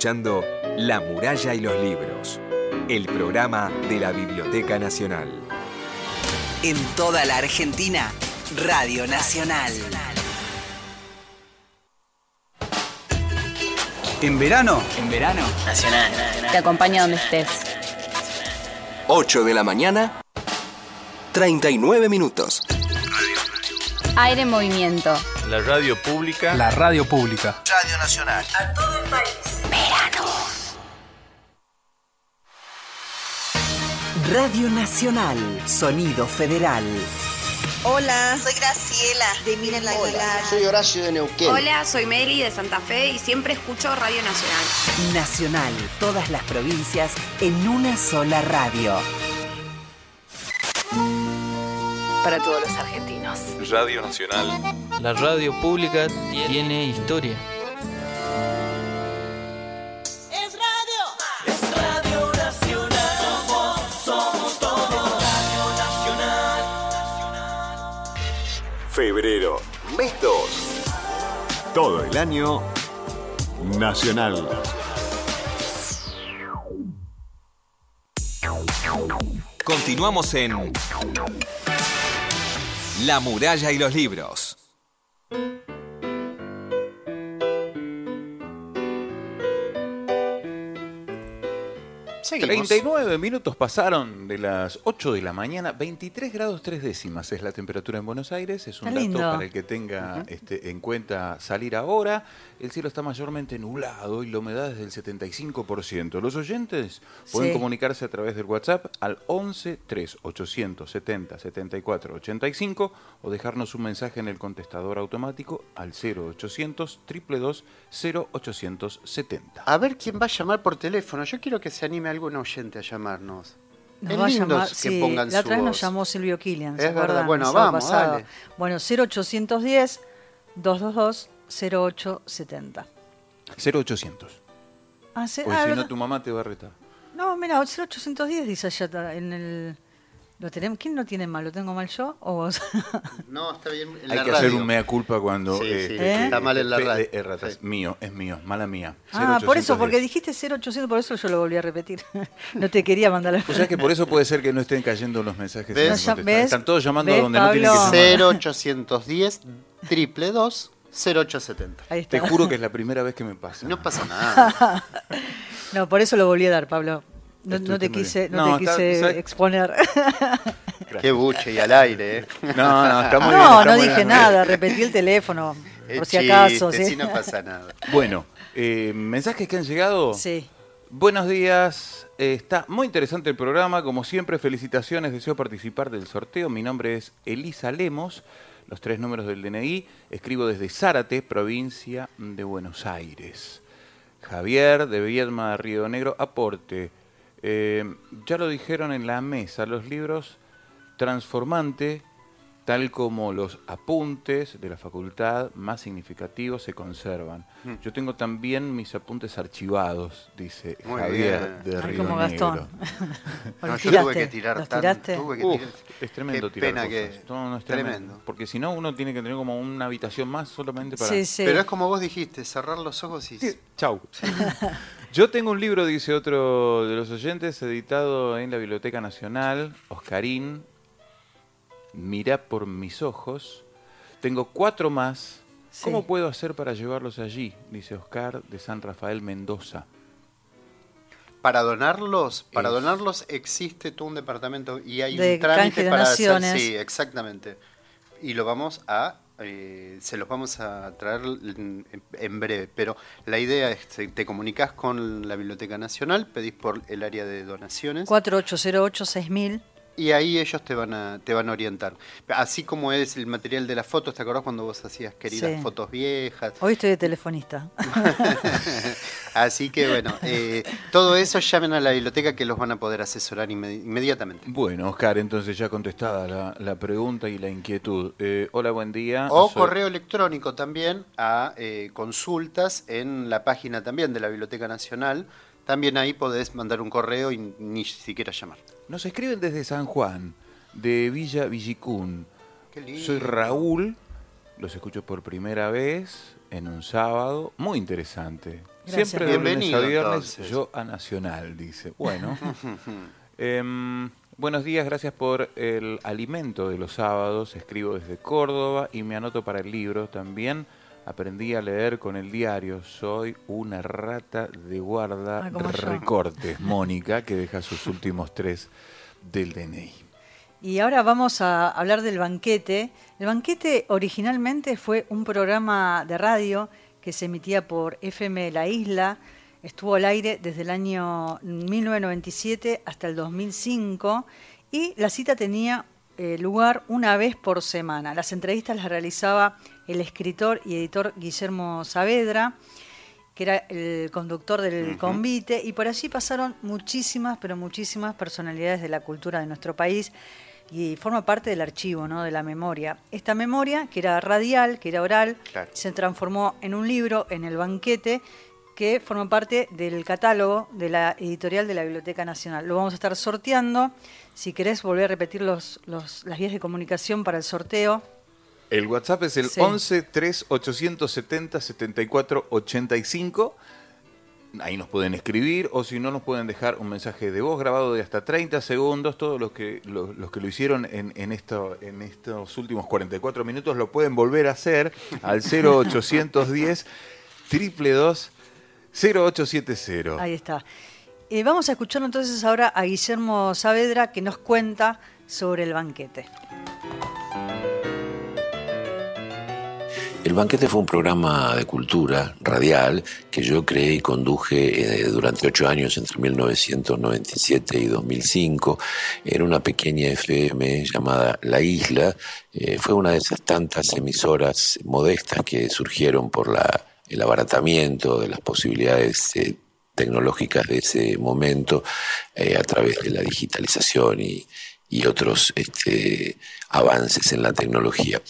escuchando La muralla y los libros, el programa de la Biblioteca Nacional. En toda la Argentina, Radio Nacional. En verano, En verano, Te acompaña donde estés. 8 de la mañana, 39 minutos. Aire en movimiento. La radio pública. la radio pública. Radio Nacional. Radio Nacional, Sonido Federal. Hola, soy Graciela de Mira la Aguilar. Soy Horacio de Neuquén. Hola, soy Meli de Santa Fe y siempre escucho Radio Nacional. Nacional, todas las provincias en una sola radio. Para todos los argentinos. Radio Nacional. La radio pública tiene historia. Febrero, mes 2. Todo el año nacional. Continuamos en La muralla y los libros. Seguimos. 39 minutos pasaron de las 8 de la mañana, 23 grados 3 décimas es la temperatura en Buenos Aires, es un Está dato lindo. para el que tenga este, en cuenta salir ahora. El cielo está mayormente nublado y la humedad es del 75%. Los oyentes pueden Sí. comunicarse a través del WhatsApp al 11 3 870 74 85 o dejarnos un mensaje en el contestador automático al 0800 222 0870. A ver quién va a llamar por teléfono. Yo quiero que se anime algún oyente a llamarnos. Nos es va a lindo llamar, que sí, pongan la otra vez nos llamó Silvio Killian, ¿se Es verdad. Bueno, vamos, dale. Bueno, 0810 222 0870. 0800. Ah, sí, Porque ah, si no tu mamá te va a retar. No, mira, 0810 dice allá en el... ¿Lo tenemos? ¿Quién lo tiene mal? ¿Lo tengo mal yo o vos? No, está bien. En Hay la que radio. hacer un mea culpa cuando Sí, eh, sí, ¿Eh? está mal en la radio. erratas. Mío, es mío, mala mía. ah, por eso, 0810. porque dijiste 0800, por eso yo lo volví a repetir. no te quería mandar la... O sea que por eso puede ser que no estén cayendo los mensajes. ¿Ves? No. ¿ves? Están todos llamando ¿Ves, donde no tienen que llamar. 0810 triple 2 0870. Ahí Te está. juro que es la primera vez que me pasa. No pasa nada. No, por eso lo volví a dar, Pablo. No, no te quise, no No, te quise exponer. Qué buche y al aire, ¿eh? No, no, está muy bien. No, está no muy dije bien. nada, repetí el teléfono, Es por si acaso. ¿sí? si no pasa nada. Bueno, eh, mensajes que han llegado. Sí. Buenos días, eh, está muy interesante el programa, como siempre, felicitaciones, deseo participar del sorteo. Mi nombre es Elisa Lemos, los tres números del DNI, escribo desde Zárate, provincia de Buenos Aires. Javier de Viedma, Río Negro, aporte. Eh, ya lo dijeron en la mesa, los libros Transformante, tal como los apuntes de la facultad más significativos se conservan. Mm. Yo tengo también mis apuntes archivados, dice Muy Javier bien. de Ay, Río como Negro. Gastón. ¿O No, los yo tuve que tirar ¿Los tan- tiraste? tuve que Uf, tirar- es tremendo Qué tirar pena cosas. que- No, no, es tremendo. tremendo. Porque si no, uno tiene que tener como una habitación más solamente para... Sí, sí. Pero es como vos dijiste, cerrar los ojos y... Chau. Yo tengo un libro, dice otro de los oyentes, editado en la Biblioteca Nacional, Oscarín, Mirá por mis ojos. Tengo cuatro más. Sí. ¿Cómo puedo hacer para llevarlos allí? Dice Oscar de San Rafael Mendoza. Para donarlos, para Es- donarlos existe todo un departamento y hay De un trámite canje de para hacer, sí, exactamente. Y lo vamos a eh, se los vamos a traer en, breve, pero la idea es te, te comunicas con la Biblioteca Nacional, pedís por el área de donaciones 4808-6000. Y ahí ellos te van a te van a orientar. Así como es el material de las fotos, ¿te acordás cuando vos hacías queridas Sí. fotos viejas? Hoy estoy de telefonista. Así que bueno, eh, todo eso llamen a la biblioteca que los van a poder asesorar inmedi- inmediatamente. Bueno, Oscar, entonces ya contestada la, la pregunta y la inquietud. Eh, hola, buen día. O Soy- correo electrónico también a eh, consultas en la página también de la Biblioteca Nacional. También ahí podés mandar un correo y ni siquiera llamar. Nos escriben desde San Juan, de Villa Villicún. Qué lindo. Soy Raúl, los escucho por primera vez en un sábado, muy interesante. Gracias, Siempre de lunes a viernes, entonces. yo a Nacional, dice. Bueno, em, buenos días, gracias por el alimento de los sábados. Escribo desde Córdoba y me anoto para el libro también. Aprendí a leer con el diario. Soy una rata de guarda Ah, yo. recortes, Mónica, que deja sus últimos tres del DNI. Y ahora vamos a hablar del banquete. El banquete originalmente fue un programa de radio que se emitía por FM La Isla. Estuvo al aire desde el año 1997 hasta el 2005 y la cita tenía eh, lugar una vez por semana. Las entrevistas las realizaba el escritor y editor Guillermo Saavedra que era el conductor del convite, y por allí pasaron muchísimas, pero muchísimas personalidades de la cultura de nuestro país, y forma parte del archivo, ¿no? de la memoria. Esta memoria, que era radial, que era oral, Claro. se transformó en un libro, en el banquete, que forma parte del catálogo de la editorial de la Biblioteca Nacional. Lo vamos a estar sorteando. Si querés volver a repetir los, los- las vías de comunicación para el sorteo, El WhatsApp es el Sí. 11 3 870 74 85. Ahí nos pueden escribir o si no nos pueden dejar un mensaje de voz grabado de hasta 30 segundos. Todos los que, los, los que lo hicieron en, en, esto, en estos últimos 44 minutos lo pueden volver a hacer al 0810 222 0870. Ahí está. Eh, vamos a escuchar entonces ahora a Guillermo Saavedra que nos cuenta sobre el banquete. El banquete fue un programa de cultura radial que yo creé y conduje eh, durante ocho años entre 1997 y 2005. Era una pequeña FM llamada La Isla. Eh, fue una de esas tantas emisoras modestas que surgieron por el abaratamiento de las posibilidades eh, tecnológicas de ese momento a través de la digitalización y, y otros este, avances en la tecnología.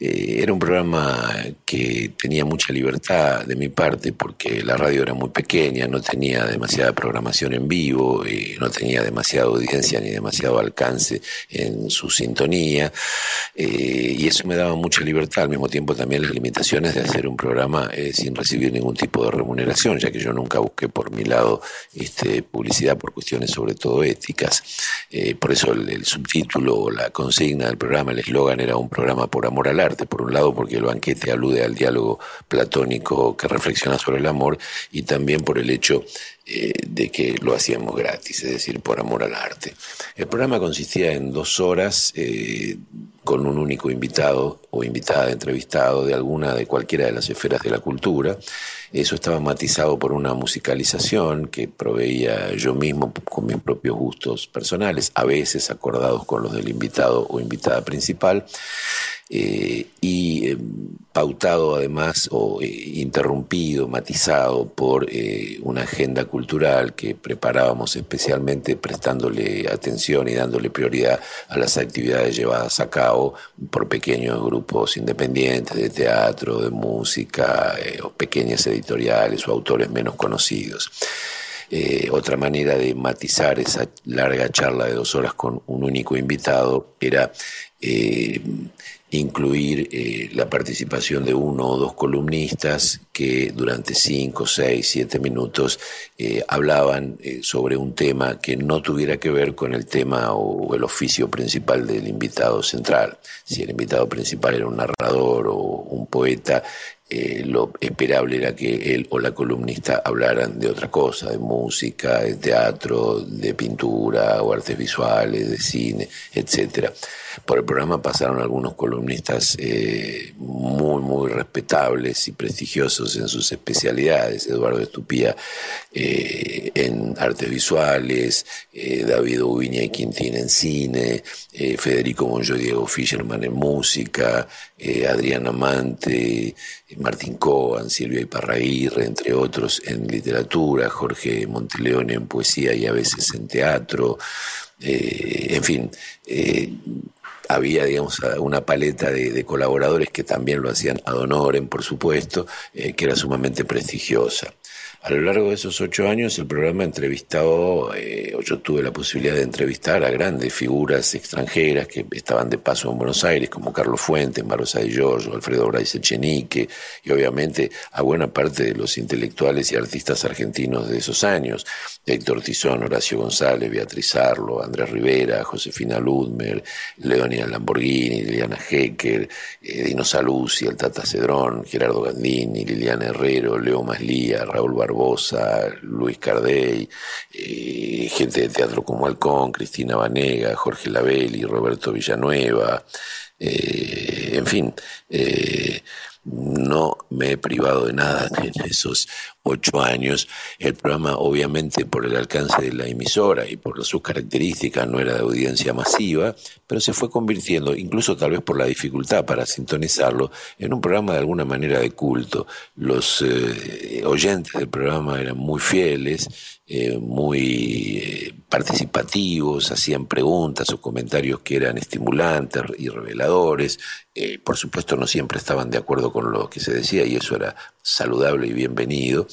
Eh, era un programa que tenía mucha libertad de mi parte porque la radio era muy pequeña, no tenía demasiada programación en vivo, eh, no tenía demasiada audiencia ni demasiado alcance en su sintonía eh, y eso me daba mucha libertad, al mismo tiempo también las limitaciones de hacer un programa eh, sin recibir ningún tipo de remuneración, ya que yo nunca busqué por mi lado este, publicidad por cuestiones sobre todo éticas. Por eso el, el subtítulo o la consigna del programa el eslogan era un programa por amor al arte, por un lado porque el banquete alude al diálogo platónico que reflexiona sobre el amor y también por el hecho eh, de que lo hacíamos gratis, es decir, por amor al arte. El programa consistía en dos horas eh, con un único invitado o invitada entrevistado de alguna de cualquiera de las esferas de la cultura. Eso estaba matizado por una musicalización que proveía yo mismo con mis propios gustos personales, a veces acordados con los del invitado o invitada principal. Eh, y eh, pautado además o eh, interrumpido, matizado por una agenda cultural que preparábamos especialmente prestándole atención y dándole prioridad a las actividades llevadas a cabo por pequeños grupos independientes de teatro, de música, o pequeñas editoriales o autores menos conocidos. otra manera de matizar esa larga charla de dos horas con un único invitado era incluir eh, la participación de uno o dos columnistas que durante cinco, seis, siete minutos eh, hablaban eh, sobre un tema que no tuviera que ver con el tema o, el oficio principal del invitado central. Si el invitado principal era un narrador o un poeta, lo esperable era que él o la columnista hablaran de otra cosa, de música, de teatro, de pintura o artes visuales, de cine, etcétera. Por el programa pasaron algunos columnistas eh, muy, muy respetables y prestigiosos en sus especialidades. Eduardo Estupía eh, en artes visuales, eh, David Ubiña y Quintín en cine, Federico Monjo Diego Fischerman en música, Adrián Amante, Martín Coan, Silvia Iparraguirre, entre otros en literatura, Jorge Monteleone en poesía y a veces en teatro. en fin, había, digamos, una paleta de, colaboradores que también lo hacían ad honorem, por supuesto, eh, que era sumamente prestigiosa. A lo largo de esos ocho años el programa ha entrevistado, eh, yo tuve la posibilidad de entrevistar a grandes figuras extranjeras que estaban de paso en Buenos Aires, como Carlos Fuentes, Marosa de Giorgio, Alfredo Brais Echenique, y obviamente a buena parte de los intelectuales y artistas argentinos de esos años, Héctor Tizón, Horacio González, Beatriz Arlo, Andrés Rivera, Josefina Ludmer, Leonia Lamborghini, Liliana Hecker, eh, Dino Saluzzi, el Tata Cedrón, Gerardo Gandini, Liliana Herrero, Leo Maslía, Raúl Barbosa, Luis Cardey, eh, gente de teatro como Halcón, Cristina Vanega, Jorge Labelli, Roberto Villanueva, eh, en fin, no me he privado de nada en esos ocho años. El programa, obviamente, por el alcance de la emisora y por sus características, no era de audiencia masiva, pero se fue convirtiendo, incluso tal vez por la dificultad para sintonizarlo, en un programa de alguna manera de culto. Los eh, oyentes del programa eran muy fieles, eh, muy eh, participativos, hacían preguntas o comentarios que eran estimulantes y reveladores. por supuesto, no siempre estaban de acuerdo con lo que se decía y eso era saludable y bienvenido.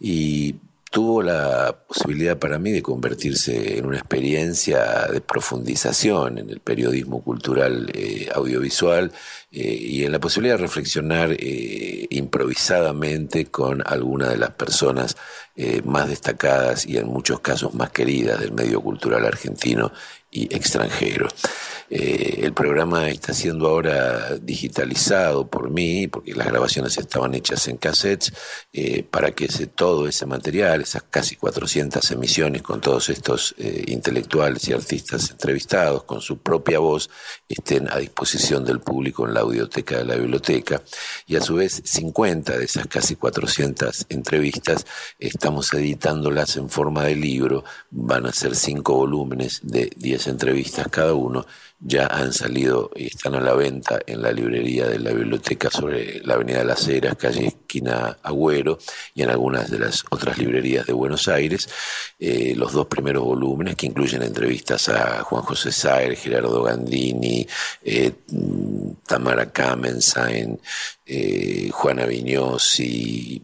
Y tuvo la posibilidad para mí de convertirse en una experiencia de profundización en el periodismo cultural eh, audiovisual eh, y en la posibilidad de reflexionar eh, improvisadamente con alguna de las personas más destacadas y en muchos casos más queridas del medio cultural argentino y extranjero. Eh, el programa está siendo ahora digitalizado por mí, porque las grabaciones estaban hechas en cassettes, eh, para que ese, todo ese material, esas casi 400 emisiones con todos estos eh, intelectuales y artistas entrevistados con su propia voz, estén a disposición del público en la audioteca de la biblioteca. Y a su vez, 50 de esas casi 400 entrevistas estamos editándolas en forma de libro, van a ser cinco volúmenes de 10 entrevistas cada uno ya han salido y están a la venta en la librería de la biblioteca sobre la Avenida de las Heras, calle esquina Agüero, y en algunas de las otras librerías de Buenos Aires. Eh, los dos primeros volúmenes que incluyen entrevistas a Juan José Saer, Gerardo Gandini, eh, Tamara Kamensain, eh, Juana Vignosi,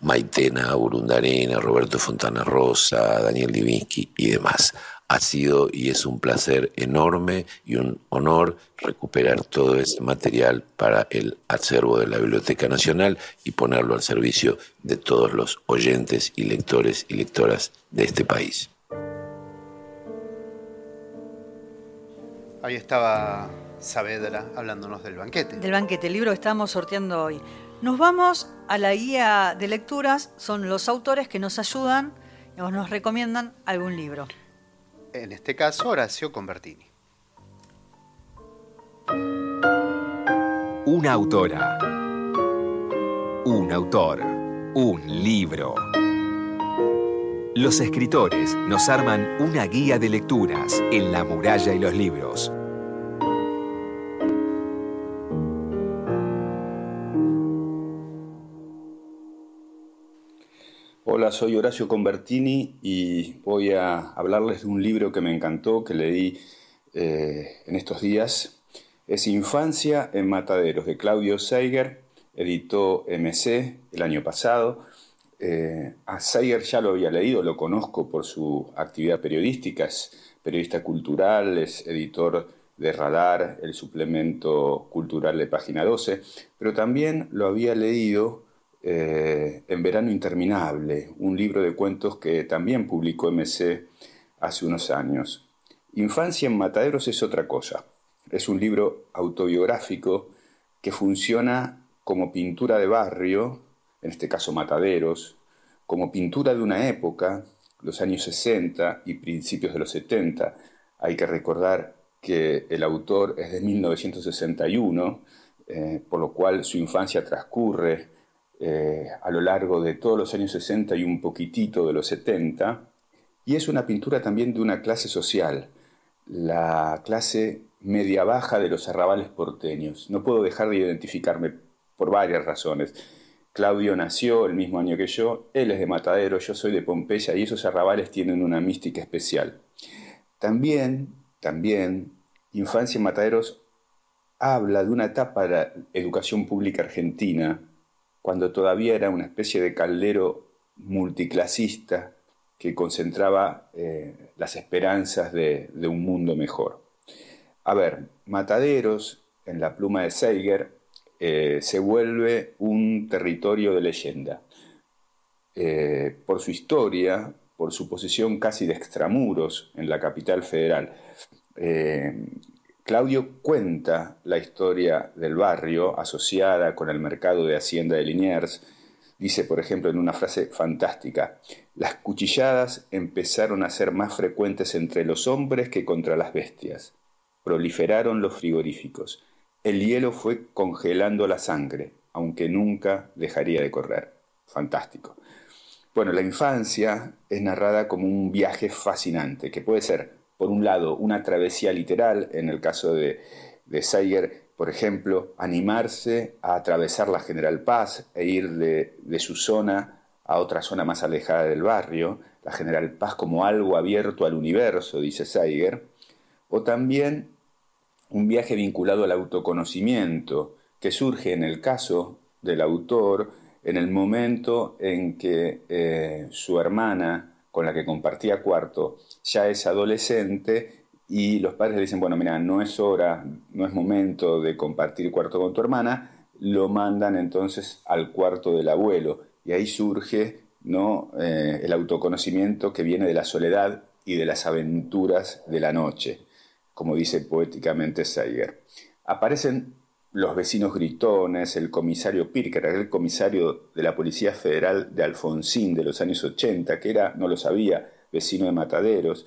Maitena Burundarena, Roberto Fontana Rosa, Daniel Divinsky y demás ha sido y es un placer enorme y un honor recuperar todo ese material para el acervo de la Biblioteca Nacional y ponerlo al servicio de todos los oyentes y lectores y lectoras de este país. Ahí estaba Saavedra hablándonos del banquete. Del banquete, el libro que estamos sorteando hoy. Nos vamos a la guía de lecturas, son los autores que nos ayudan y nos recomiendan algún libro. En este caso, Horacio Convertini. Una autora. Un autor. Un libro. Los escritores nos arman una guía de lecturas en la muralla y los libros. Hola, soy Horacio Convertini y voy a hablarles de un libro que me encantó, que leí eh, en estos días. Es Infancia en Mataderos, de Claudio Seiger, editó MC el año pasado. Eh, a Seiger ya lo había leído, lo conozco por su actividad periodística, es periodista cultural, es editor de Radar, el suplemento cultural de Página 12, pero también lo había leído eh, en Verano Interminable, un libro de cuentos que también publicó MC hace unos años. Infancia en Mataderos es otra cosa. Es un libro autobiográfico que funciona como pintura de barrio, en este caso Mataderos, como pintura de una época, los años 60 y principios de los 70. Hay que recordar que el autor es de 1961, eh, por lo cual su infancia transcurre eh, a lo largo de todos los años 60 y un poquitito de los 70, y es una pintura también de una clase social, la clase media-baja de los arrabales porteños. No puedo dejar de identificarme por varias razones. Claudio nació el mismo año que yo, él es de Matadero, yo soy de Pompeya y esos arrabales tienen una mística especial. También, también, Infancia en Mataderos habla de una etapa de la educación pública argentina cuando todavía era una especie de caldero multiclasista que concentraba eh, las esperanzas de, un mundo mejor. A ver, Mataderos, en la pluma de Seiger, eh, se vuelve un territorio de leyenda. Eh, por su historia, por su posición casi de extramuros en la capital federal. Claudio cuenta la historia del barrio asociada con el mercado de Hacienda de Liniers. Dice, por ejemplo, en una frase fantástica, las cuchilladas empezaron a ser más frecuentes entre los hombres que contra las bestias. Proliferaron los frigoríficos. El hielo fue congelando la sangre, aunque nunca dejaría de correr. Fantástico. Bueno, la infancia es narrada como un viaje fascinante, que puede ser por un lado, una travesía literal, en el caso de, de Sayer, por ejemplo, animarse a atravesar la General Paz e ir de, su zona a otra zona más alejada del barrio, la General Paz como algo abierto al universo, dice Saiger, o también un viaje vinculado al autoconocimiento, que surge en el caso del autor en el momento en que eh, su hermana con la que compartía cuarto ya es adolescente y los padres le dicen, bueno, mira, no es hora, no es momento de compartir cuarto con tu hermana, lo mandan entonces al cuarto del abuelo y ahí surge ¿no? Eh, el autoconocimiento que viene de la soledad y de las aventuras de la noche, como dice poéticamente Seiger. Aparecen los vecinos gritones, el comisario Pirker, el comisario de la Policía Federal de Alfonsín de los años 80, que era, no lo sabía, vecino de Mataderos.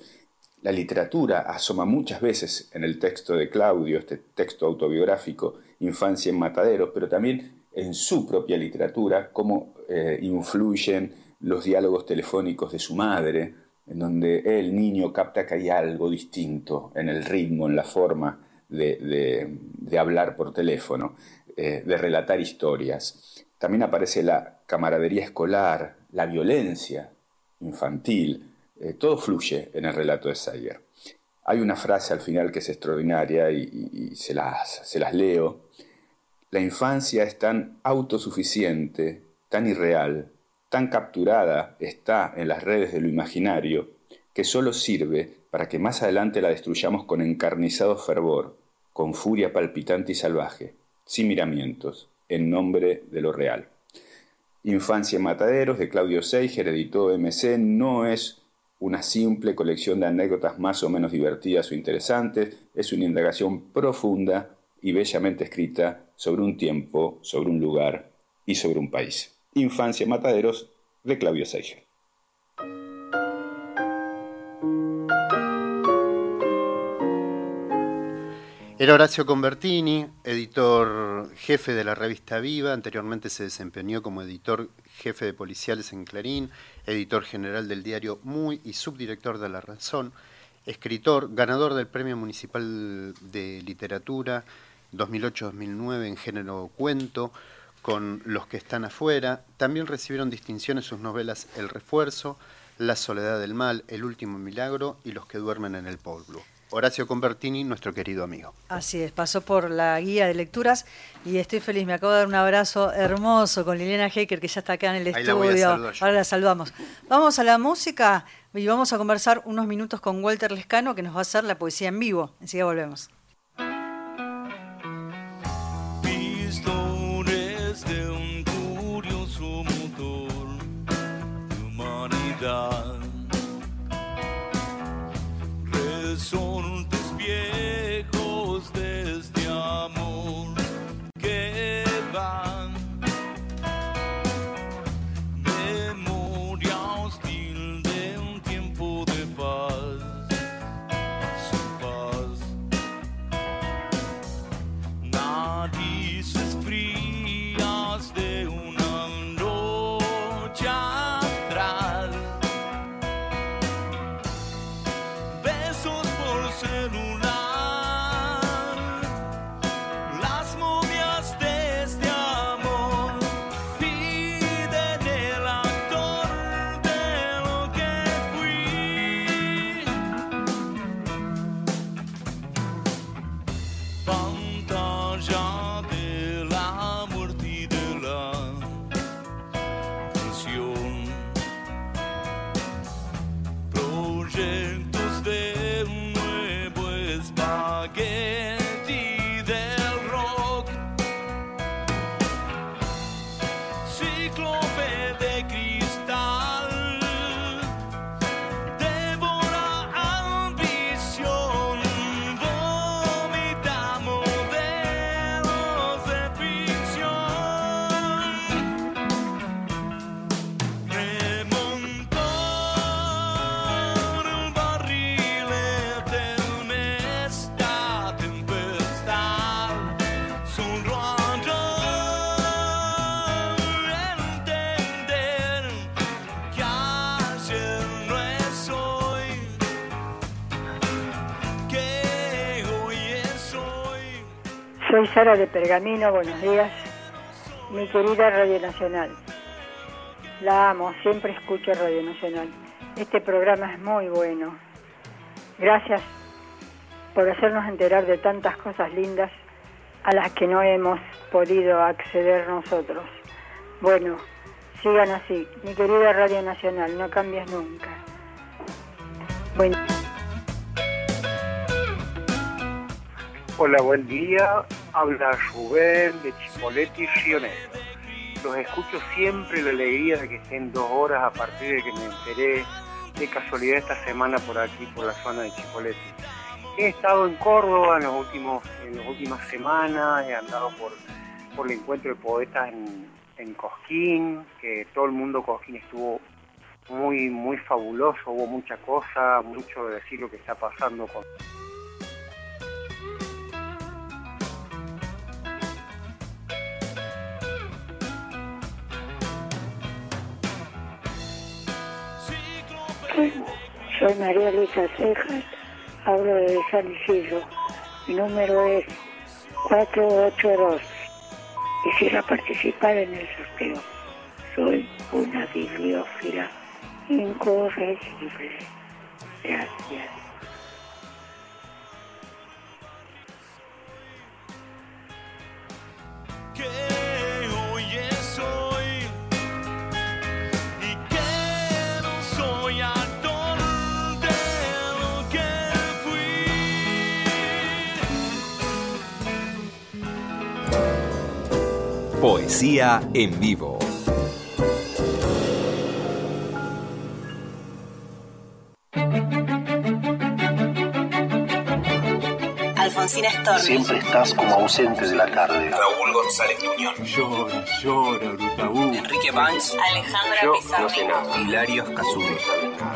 La literatura asoma muchas veces en el texto de Claudio, este texto autobiográfico, Infancia en Mataderos, pero también en su propia literatura, cómo eh, influyen los diálogos telefónicos de su madre, en donde el niño capta que hay algo distinto en el ritmo, en la forma, de, hablar por teléfono, eh, de relatar historias. También aparece la camaradería escolar, la violencia infantil, eh, todo fluye en el relato de Sayer. Hay una frase al final que es extraordinaria y, se, las, se las leo. La infancia es tan autosuficiente, tan irreal, tan capturada está en las redes de lo imaginario, que solo sirve para que más adelante la destruyamos con encarnizado fervor, con furia palpitante y salvaje, sin miramientos, en nombre de lo real. Infancia en Mataderos de Claudio Seiger, editó MC, no es una simple colección de anécdotas más o menos divertidas o interesantes, es una indagación profunda y bellamente escrita sobre un tiempo, sobre un lugar y sobre un país. Infancia Mataderos de Claudio Seijer. Era Horacio Convertini, editor jefe de la revista Viva, anteriormente se desempeñó como editor jefe de policiales en Clarín, editor general del diario Muy y subdirector de La Razón, escritor, ganador del Premio Municipal de Literatura 2008-2009 en género cuento, con Los que están afuera. También recibieron distinciones sus novelas El refuerzo, La soledad del mal, El último milagro y Los que duermen en el pueblo. Horacio Convertini, nuestro querido amigo. Así es, pasó por la guía de lecturas y estoy feliz. Me acabo de dar un abrazo hermoso con Liliana Hecker, que ya está acá en el Ahí la voy a estudio. Ahora la saludamos. Vamos a la música y vamos a conversar unos minutos con Walter Lescano, que nos va a hacer la poesía en vivo. Enseguida volvemos. Pistones de un curioso motor de humanidad. Sara de Pergamino, buenos días. Mi querida Radio Nacional. La amo, siempre escucho Radio Nacional. Este programa es muy bueno. Gracias por hacernos enterar de tantas cosas lindas a las que no hemos podido acceder nosotros. Bueno, sigan así. Mi querida Radio Nacional, no cambies nunca. Bueno. Hola, buen día. Habla Rubén de Chipoleti, Río Negro. Los escucho siempre la alegría de que estén dos horas a partir de que me enteré de casualidad esta semana por aquí, por la zona de Chipoleti. He estado en Córdoba en las últimas semanas, he andado por, por el encuentro de poetas en, en Cosquín, que todo el mundo Cosquín estuvo muy, muy fabuloso, hubo mucha cosa, mucho de decir lo que está pasando con... Soy, María Luisa Cejas, hablo de San Isidro. Mi número es 482. Quisiera participar en el sorteo. Soy una bibliófila incorregible. Gracias. que hoy es Poesía en vivo. Alfonsina Storni. Siempre estás como ausente de la tarde. Raúl González Tuñón. Llora, llora, Brutaú. Enrique Banks. Alejandra Pizarro. No sé. Hilario Cazude.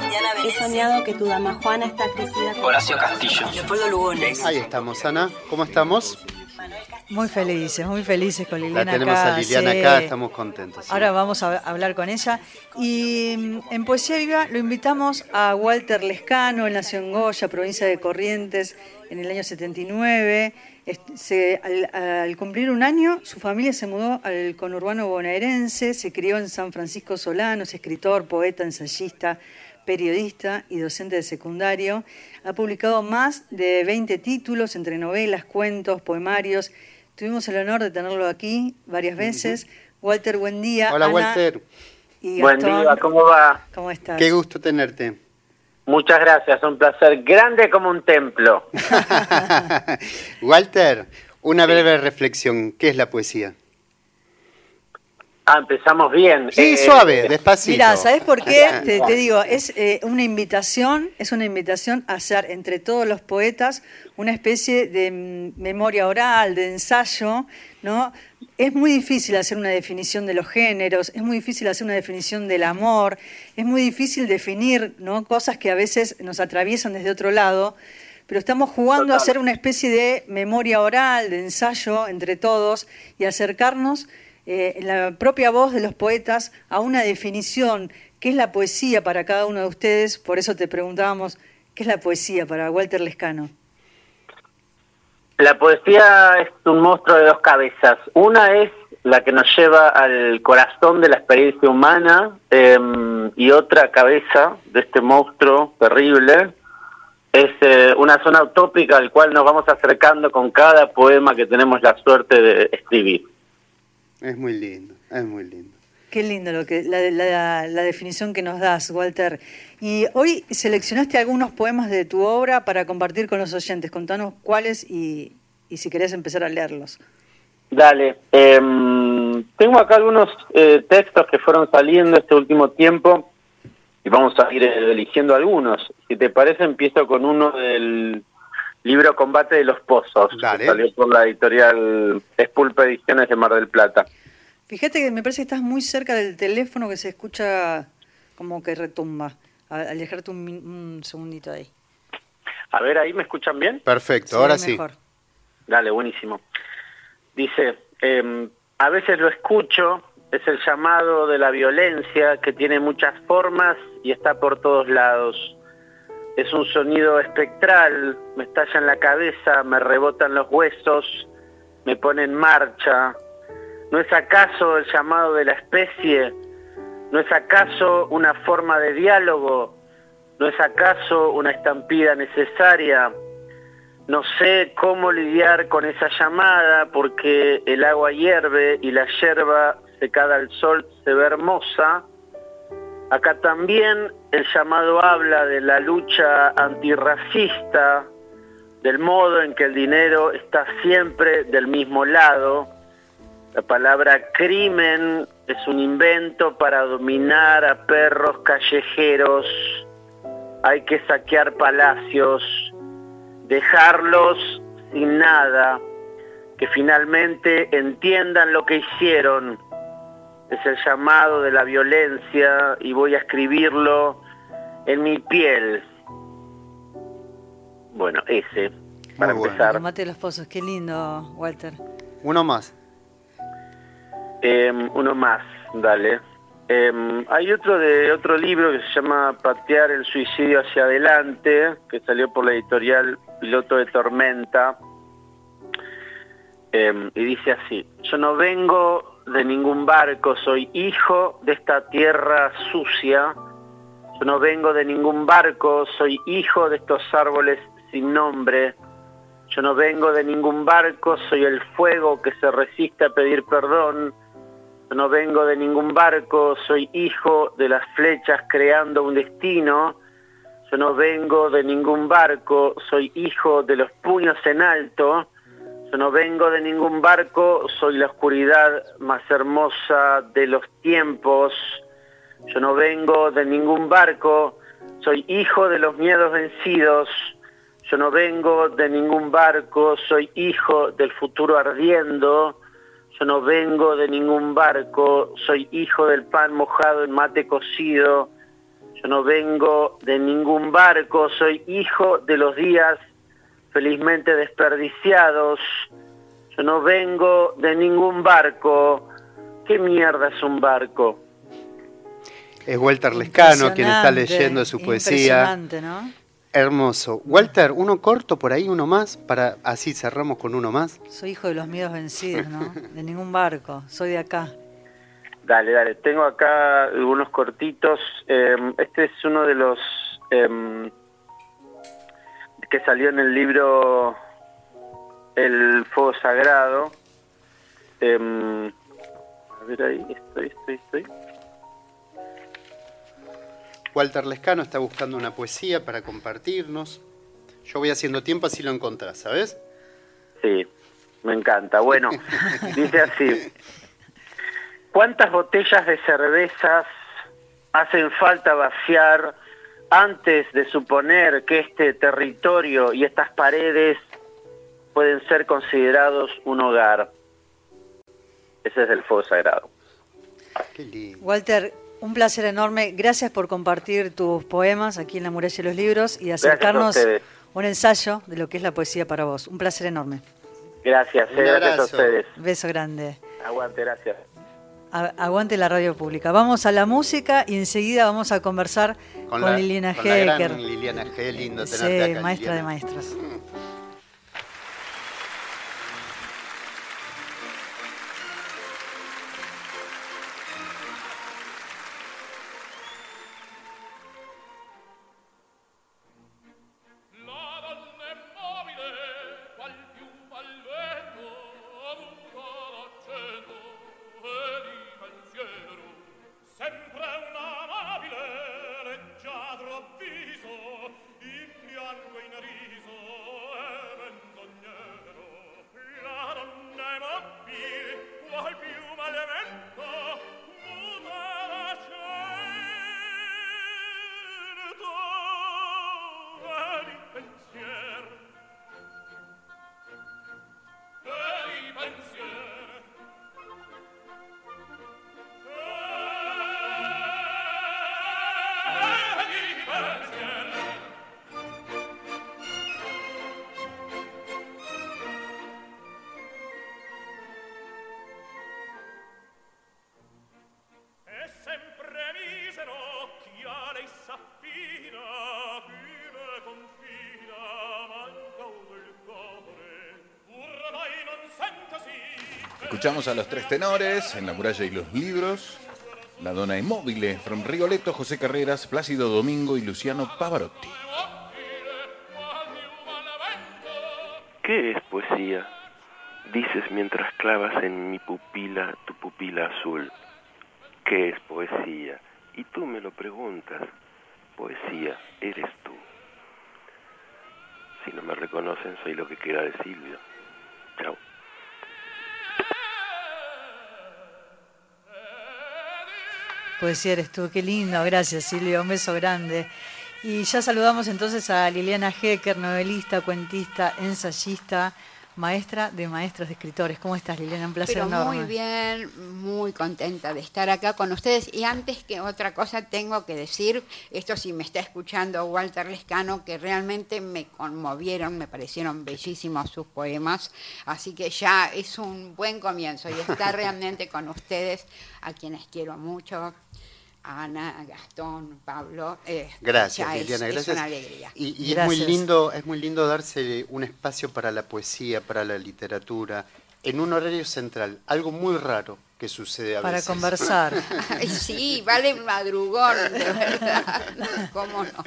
Diana He soñado que tu dama Juana está crecida. Horacio Castillo. Leopoldo Lugones. Ahí estamos, Ana. ¿Cómo estamos? Manuel Castillo. Muy felices, muy felices con La Liliana tenemos acá. a Liliana sí. acá, estamos contentos. sí. Ahora vamos a hablar con ella. Y mm, en Poesía Viva lo invitamos a Walter Lescano, él nació en Goya, provincia de Corrientes, en el año 79. Est- se- al, al cumplir un año, su familia se mudó al conurbano bonaerense, se crió en San Francisco Solano, es escritor, poeta, ensayista, periodista y docente de secundario. Ha publicado más de 20 títulos entre novelas, cuentos, poemarios. Tuvimos el honor de tenerlo aquí varias veces. Walter, buen día. Hola, Ana Walter. y Buen día, ¿cómo va? ¿Cómo estás? Qué gusto tenerte. Muchas gracias, un placer grande como un templo. Walter, una breve reflexión. ¿Qué es la poesía? Ah, empezamos bien. Sí, Eh, suave, despacito. Mira, ¿sabes por qué? Te, te digo, es eh, una invitación, es una invitación a hacer entre todos los poetas una especie de mm, memoria oral, de ensayo, ¿no? Es muy difícil hacer una definición de los géneros, es muy difícil hacer una definición del amor, es muy difícil definir, ¿no? Cosas que a veces nos atraviesan desde otro lado, pero estamos jugando a hacer una especie de memoria oral, de ensayo entre todos y acercarnos eh, la propia voz de los poetas a una definición, qué es la poesía para cada uno de ustedes, por eso te preguntábamos, ¿qué es la poesía para Walter Lescano? La poesía es un monstruo de dos cabezas. Una es la que nos lleva al corazón de la experiencia humana em, y otra cabeza de este monstruo terrible es eh, una zona utópica al cual nos vamos acercando con cada poema que tenemos la suerte de escribir. Es muy lindo, es muy lindo. Qué lindo lo que la, la- la definición que nos das, Walter. Y hoy seleccionaste algunos poemas de tu obra para compartir con los oyentes. Contanos cuáles y, y si querés empezar a leerlos. Dale. em, tengo acá algunos eh, textos que fueron saliendo este último tiempo y vamos a ir eh, eligiendo algunos. Si te parece, empiezo con uno del libro Combate de los Pozos, que salió por la editorial Espulpa Ediciones de Mar del Plata. Fíjate que me parece que estás muy cerca del teléfono que se escucha como que retumba. Alejarte un, min- un segundito ahí. A ver, ahí me escuchan bien. Perfecto, Sí, ahora sí. Dale, buenísimo. Dice, em, a veces lo escucho, es el llamado de la violencia que tiene muchas formas y está por todos lados. Es un sonido espectral, me estalla en la cabeza, me rebotan los huesos, me pone en marcha. ¿No es acaso el llamado de la especie? ¿No es acaso una forma de diálogo? ¿No es acaso una estampida necesaria? No sé cómo lidiar con esa llamada porque el agua hierve y la yerba secada al sol se ve hermosa. Acá también el llamado habla de la lucha antirracista, del modo en que el dinero está siempre del mismo lado. La palabra crimen es un invento para dominar a perros callejeros. Hay que saquear palacios, dejarlos sin nada, que finalmente entiendan lo que hicieron. Es el llamado de la violencia y voy a escribirlo en mi piel. Bueno, ese, para Muy bueno. empezar. De los pozos, qué lindo, Walter. Uno más. Em, uno más, dale. Em, hay otro de otro libro que se llama Patear el suicidio hacia adelante, que salió por la editorial Piloto de Tormenta. Em, y dice así, yo no vengo de ningún barco, soy hijo de esta tierra sucia. Yo no vengo de ningún barco, soy hijo de estos árboles sin nombre. Yo no vengo de ningún barco, soy el fuego que se resiste a pedir perdón. Yo no vengo de ningún barco, soy hijo de las flechas creando un destino. Yo no vengo de ningún barco, soy hijo de los puños en alto. Yo no vengo de ningún barco, soy la oscuridad más hermosa de los tiempos. Yo no vengo de ningún barco, soy hijo de los miedos vencidos. Yo no vengo de ningún barco, soy hijo del futuro ardiendo. Yo no vengo de ningún barco, soy hijo del pan mojado en mate cocido. Yo no vengo de ningún barco, soy hijo de los días felizmente desperdiciados. Yo no vengo de ningún barco. ¿Qué mierda es un barco? Es Walter Lescano quien está leyendo su poesía. Hermoso. Walter, uno corto por ahí, uno más, para así cerramos con uno más. Soy hijo de los miedos vencidos, ¿no? De ningún barco, soy de acá. Dale, dale. Tengo acá algunos cortitos. Eh, este es uno de los eh, que salió en el libro El Fuego Sagrado. Eh, a ver ahí, estoy, estoy, estoy. Walter Lescano está buscando una poesía para compartirnos. Yo voy haciendo tiempo así lo encontrás, ¿sabes? Sí, me encanta. Bueno, dice así. ¿Cuántas botellas de cervezas hacen falta vaciar antes de suponer que este territorio y estas paredes pueden ser considerados un hogar? Ese es el fuego sagrado. Qué lindo. Walter, un placer enorme. Gracias por compartir tus poemas aquí en La Muralla de los Libros y a acercarnos un ensayo de lo que es la poesía para vos. Un placer enorme. Gracias, eh, Un gracias a abrazo. ustedes. Beso grande. Aguante, gracias. Aguante la radio pública. Vamos a la música y enseguida vamos a conversar con, Liliana con la gran Hecker. Liliana G, lindo Sí, tenerte acá. maestra de Liliana. maestros. Sempre Escuchamos a los tres tenores en La muralla y los libros. La dona inmóvil, from Rigoletto, José Carreras, Plácido Domingo y Luciano Pavarotti. ¿Qué es poesía? Dices mientras clavas en mi pupila tu pupila azul. ¿Qué es poesía? Y tú me lo preguntas. Poesía eres tú. Si no me reconocen, soy lo que queda de Silvio. Poesía eres tú, qué lindo, gracias Silvia, un beso grande. Y ya saludamos entonces a Liliana Hecker, novelista, cuentista, ensayista, maestra de maestros de escritores. ¿Cómo estás Liliana? Un placer Pero enorme. muy bien, muy contenta de estar acá con ustedes. Y antes que otra cosa tengo que decir, esto si me está escuchando Walter Lescano, que realmente me conmovieron, me parecieron bellísimos sus poemas. Así que ya es un buen comienzo y estar realmente con ustedes, a quienes quiero mucho. Ana, Gastón, Pablo. eh, Gracias, ya es- Liliana, es gracias. una alegría. Y, y es muy lindo, es muy lindo darse un espacio para la poesía, para la literatura, en un horario central, algo muy raro que sucede a Para veces. conversar. Ay, sí, vale madrugón, de verdad. ¿Cómo no?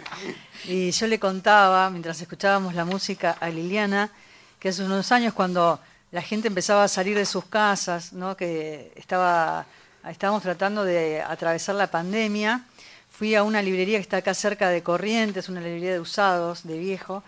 Y yo le contaba, mientras escuchábamos la música a Liliana, que hace unos años cuando la gente empezaba a salir de sus casas, ¿no? que estaba, estábamos tratando de atravesar la pandemia, fui a una librería que está acá cerca de Corrientes, una librería de usados, de viejo,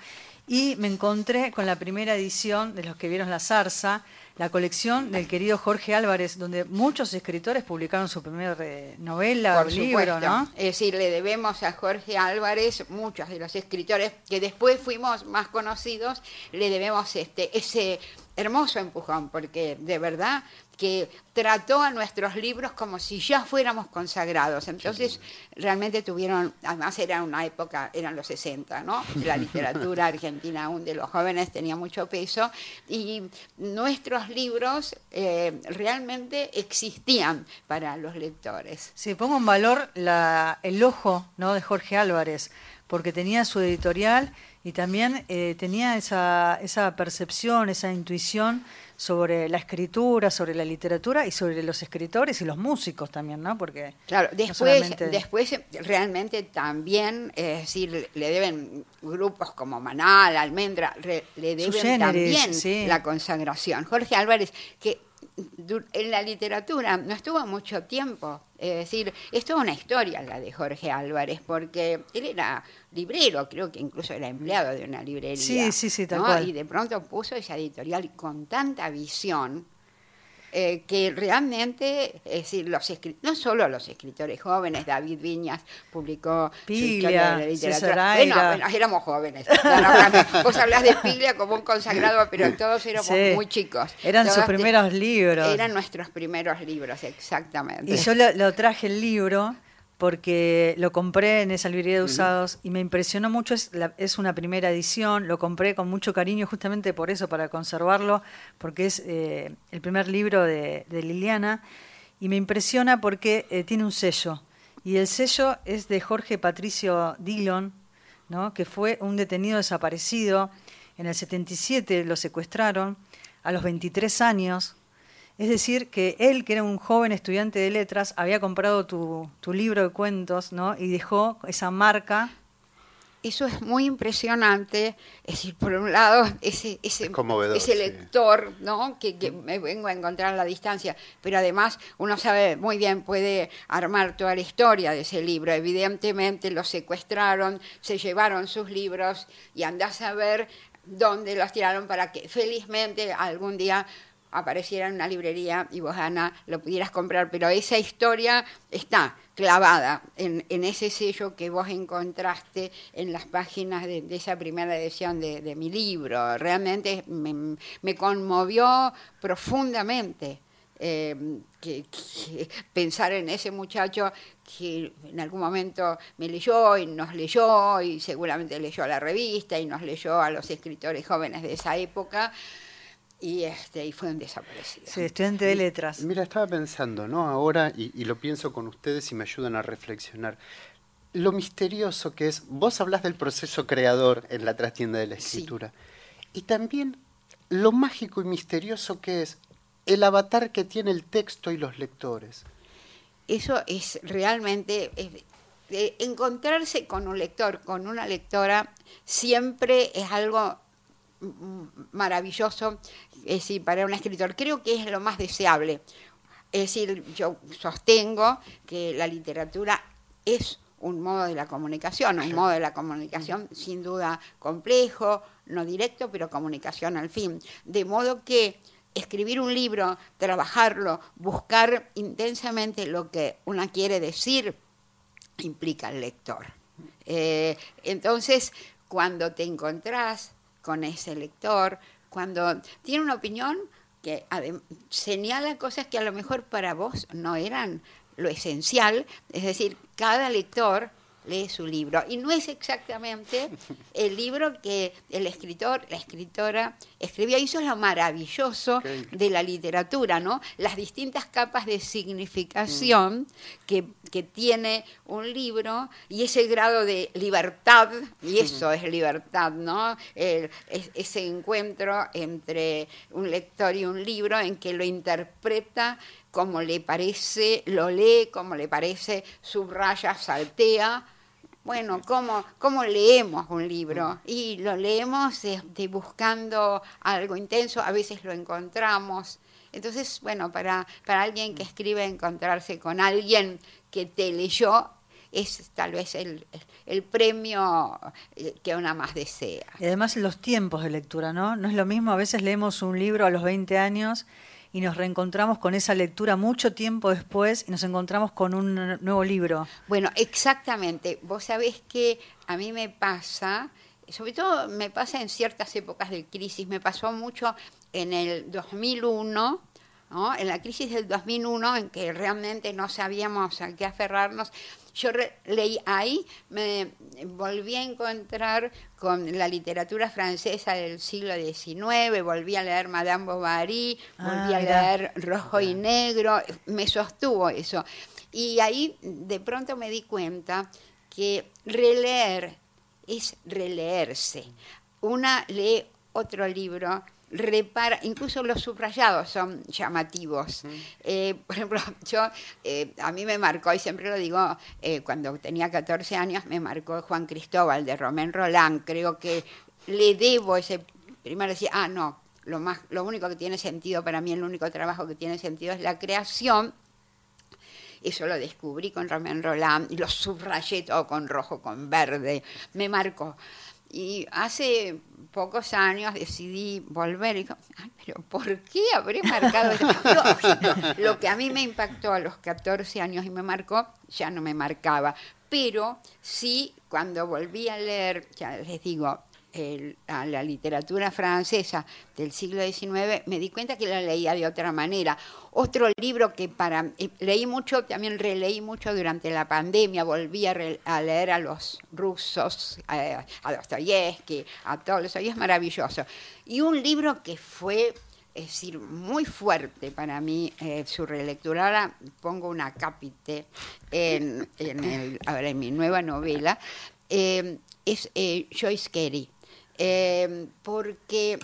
y me encontré con la primera edición de los que vieron la zarza, la colección del querido Jorge Álvarez, donde muchos escritores publicaron su primera novela o libro. ¿no? Es decir, le debemos a Jorge Álvarez, muchos de los escritores que después fuimos más conocidos, le debemos este ese hermoso empujón, porque de verdad que trató a nuestros libros como si ya fuéramos consagrados. Entonces, realmente tuvieron, además era una época, eran los 60, ¿no? La literatura argentina aún de los jóvenes tenía mucho peso y nuestros libros eh, realmente existían para los lectores. Sí, pongo en valor la- el ojo ¿no? de Jorge Álvarez, porque tenía su editorial y también eh, tenía esa, esa percepción, esa intuición sobre la escritura, sobre la literatura y sobre los escritores y los músicos también, ¿no? Porque Claro, después, después realmente también, es decir, le deben grupos como Manal, Almendra, re- le deben generis, también sí. la consagración. Jorge Álvarez, que en la literatura no estuvo mucho tiempo, es decir, es toda una historia la de Jorge Álvarez, porque él era librero, creo que incluso era empleado de una librería. Sí, sí, sí, tal ¿no? cual. Y de pronto puso esa editorial con tanta visión eh, que realmente, es decir, los no solo los escritores jóvenes, David Viñas publicó su Piglia, historia de la literatura. Bueno, éramos jóvenes. No, no, no, Vos hablás de Piglia como un consagrado, pero todos éramos Sí. muy chicos. Eran sus primeros libros. Eran nuestros primeros libros, exactamente. Y yo lo, lo traje el libro porque lo compré en esa librería de usados y me impresionó mucho. Es, la- es una primera edición, lo compré con mucho cariño justamente por eso, para conservarlo, porque es eh, el primer libro de, de Liliana. Y me impresiona porque eh, tiene un sello. Y el sello es de Jorge Patricio Dillon, ¿no? que fue un detenido desaparecido. En el 77 lo secuestraron, a los 23 años. Es decir, que él, que era un joven estudiante de letras, había comprado tu, tu libro de cuentos, ¿no? Y dejó esa marca. Eso es muy impresionante, es decir, por un lado, ese, ese, conmovedor, ese sí. lector, ¿no? Que, que me vengo a encontrar a la distancia, pero además uno sabe muy bien, puede armar toda la historia de ese libro. Evidentemente los secuestraron, se llevaron sus libros y andás a ver dónde los tiraron para que felizmente algún día apareciera en una librería y vos, Ana, lo pudieras comprar, pero esa historia está clavada en, ese sello que vos encontraste en las páginas de, esa primera edición de, mi libro. Realmente me, conmovió profundamente. eh, pensar en ese muchacho que en algún momento me leyó y nos leyó y seguramente leyó la revista y nos leyó a los escritores jóvenes de esa época y este y fue un desaparecido. Sí, estudiante de letras. Mira, estaba pensando, ¿no? Ahora, y, y lo pienso con ustedes y me ayudan a reflexionar. Lo misterioso que es, vos hablas del proceso creador en la trastienda de la escritura, y también lo mágico y misterioso que es el avatar que tiene el texto y los lectores. Eso es realmente es- encontrarse con un lector, con una lectora, siempre es algo maravilloso, es decir, para un escritor. Creo que es lo más deseable. Es decir, yo sostengo que la literatura es un modo de la comunicación, un modo de la comunicación sin duda complejo, no directo, pero comunicación al fin. De modo que escribir un libro, trabajarlo, buscar intensamente lo que una quiere decir, implica al lector. Eh, entonces, cuando te encontrás con ese lector, cuando tiene una opinión que señala cosas que a lo mejor para vos no eran lo esencial, es decir, cada lector lee su libro y no es exactamente el libro que el escritor, la escritora escribió. Y eso es lo maravilloso de la literatura, ¿no? Las distintas capas de significación que, que tiene un libro y ese grado de libertad, y eso es libertad, ¿no? El- es- ese encuentro entre un lector y un libro en que lo interpreta como le parece, lo lee como le parece, subraya, saltea. Bueno, ¿cómo, cómo leemos un libro? Y lo leemos este, buscando algo intenso, a veces lo encontramos. Entonces, bueno, para, para alguien que escribe, encontrarse con alguien que te leyó es tal vez el, el premio eh, que una más desea. Y además los tiempos de lectura, ¿no? No es lo mismo, a veces leemos un libro a los 20 años y nos reencontramos con esa lectura mucho tiempo después y nos encontramos con un nuevo libro. Bueno, exactamente. Vos sabés que a mí me pasa, sobre todo me pasa en ciertas épocas de crisis, me pasó mucho en el 2001, ¿no? en la crisis del 2001, en que realmente no sabíamos a qué aferrarnos. Yo re- leí ahí, me volví a encontrar con la literatura francesa del siglo XIX, volví a leer Madame Bovary, volví Ah, a mirá. leer Rojo y Negro, me sostuvo eso. Y ahí de pronto me di cuenta que releer es releerse. Una lee otro libro, repara, incluso los subrayados son llamativos. Eh, por ejemplo, yo, eh, a mí me marcó, y siempre lo digo, eh, cuando tenía 14 años, me marcó Juan Cristóbal de Romén Roland. Creo que le debo ese primero decir, ah, no, lo, más, lo único que tiene sentido para mí, el único trabajo que tiene sentido es la creación. Eso lo descubrí con Romén Roland lo subrayé todo con rojo, con verde. Me marcó. Y hace pocos años decidí volver y digo, "Ay, pero ¿por qué habré marcado eso? Yo- lo que a mí me impactó a los 14 años y me marcó, ya no me marcaba. Pero sí, cuando volví a leer, ya les digo, a la literatura francesa del siglo XIX, me di cuenta que la leía de otra manera. Otro libro que para eh, leí mucho, también releí mucho durante la pandemia, volví a, a leer a los rusos, eh, a Dostoyevsky, a todos los, es maravilloso. Y un libro que fue es decir, muy fuerte para mí eh, su relectura. Ahora pongo una cápite en, en, ahora en mi nueva novela, eh, es Joyce Carey. Eh, porque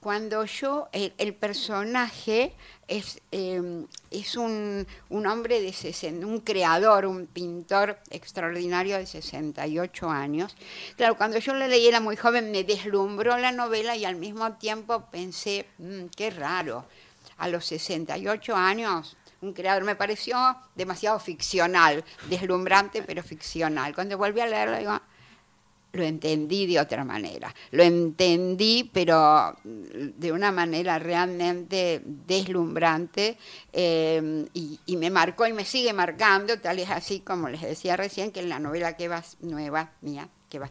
cuando yo, el, personaje es, eh, es un, un hombre de 60, un creador, un pintor extraordinario de 68 años. Claro, cuando yo lo leí era muy joven, me deslumbró la novela y al mismo tiempo pensé, "Mm, qué raro, a los 68 años un creador me pareció demasiado ficcional, deslumbrante pero ficcional. Cuando volví a leerlo digo, lo entendí de otra manera. Lo entendí, pero mm, de una manera realmente deslumbrante eh, y, y me marcó y me sigue marcando, tal es así como les decía recién, que en la novela que va nueva mía, que va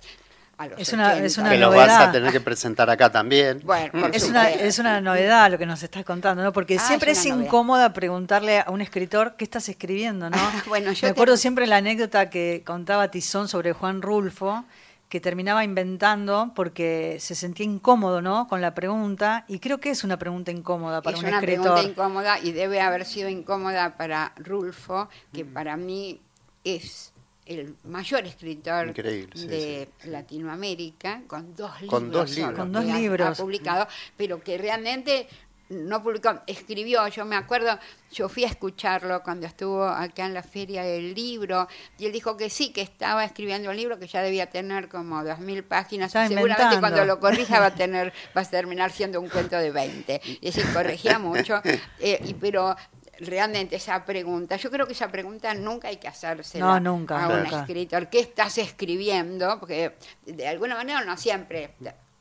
a los Es una- es 80. una que los vas a tener que presentar acá también. Bueno, Es una, es una novedad lo que nos estás contando, ¿no? Porque Ah, siempre es es, incómoda preguntarle a un escritor qué estás escribiendo, ¿no? bueno, yo Me acuerdo siempre la anécdota que contaba Tizón sobre Juan Rulfo, que terminaba inventando porque se sentía incómodo, ¿no? Con la pregunta, y creo que es una pregunta incómoda para es un una escritor. pregunta incómoda y debe haber sido incómoda para Rulfo, que para mí es el mayor escritor Increíble, sí, de Latinoamérica, con dos libros. Con dos libros. Con dos que ha- libros. Ha publicado, pero que realmente no publicó, escribió, yo me acuerdo, yo fui a escucharlo cuando estuvo acá en la feria del libro, y él dijo que sí, que estaba escribiendo un libro que ya debía tener como dos mil páginas, y seguramente inventando. cuando lo corrija va a tener, va a terminar siendo un cuento de 20. Y decir, corregía mucho, eh, y, pero realmente esa pregunta, yo creo que esa pregunta nunca hay que hacérsela No, nunca, a un escritor. ¿Qué estás escribiendo? Porque de alguna manera no siempre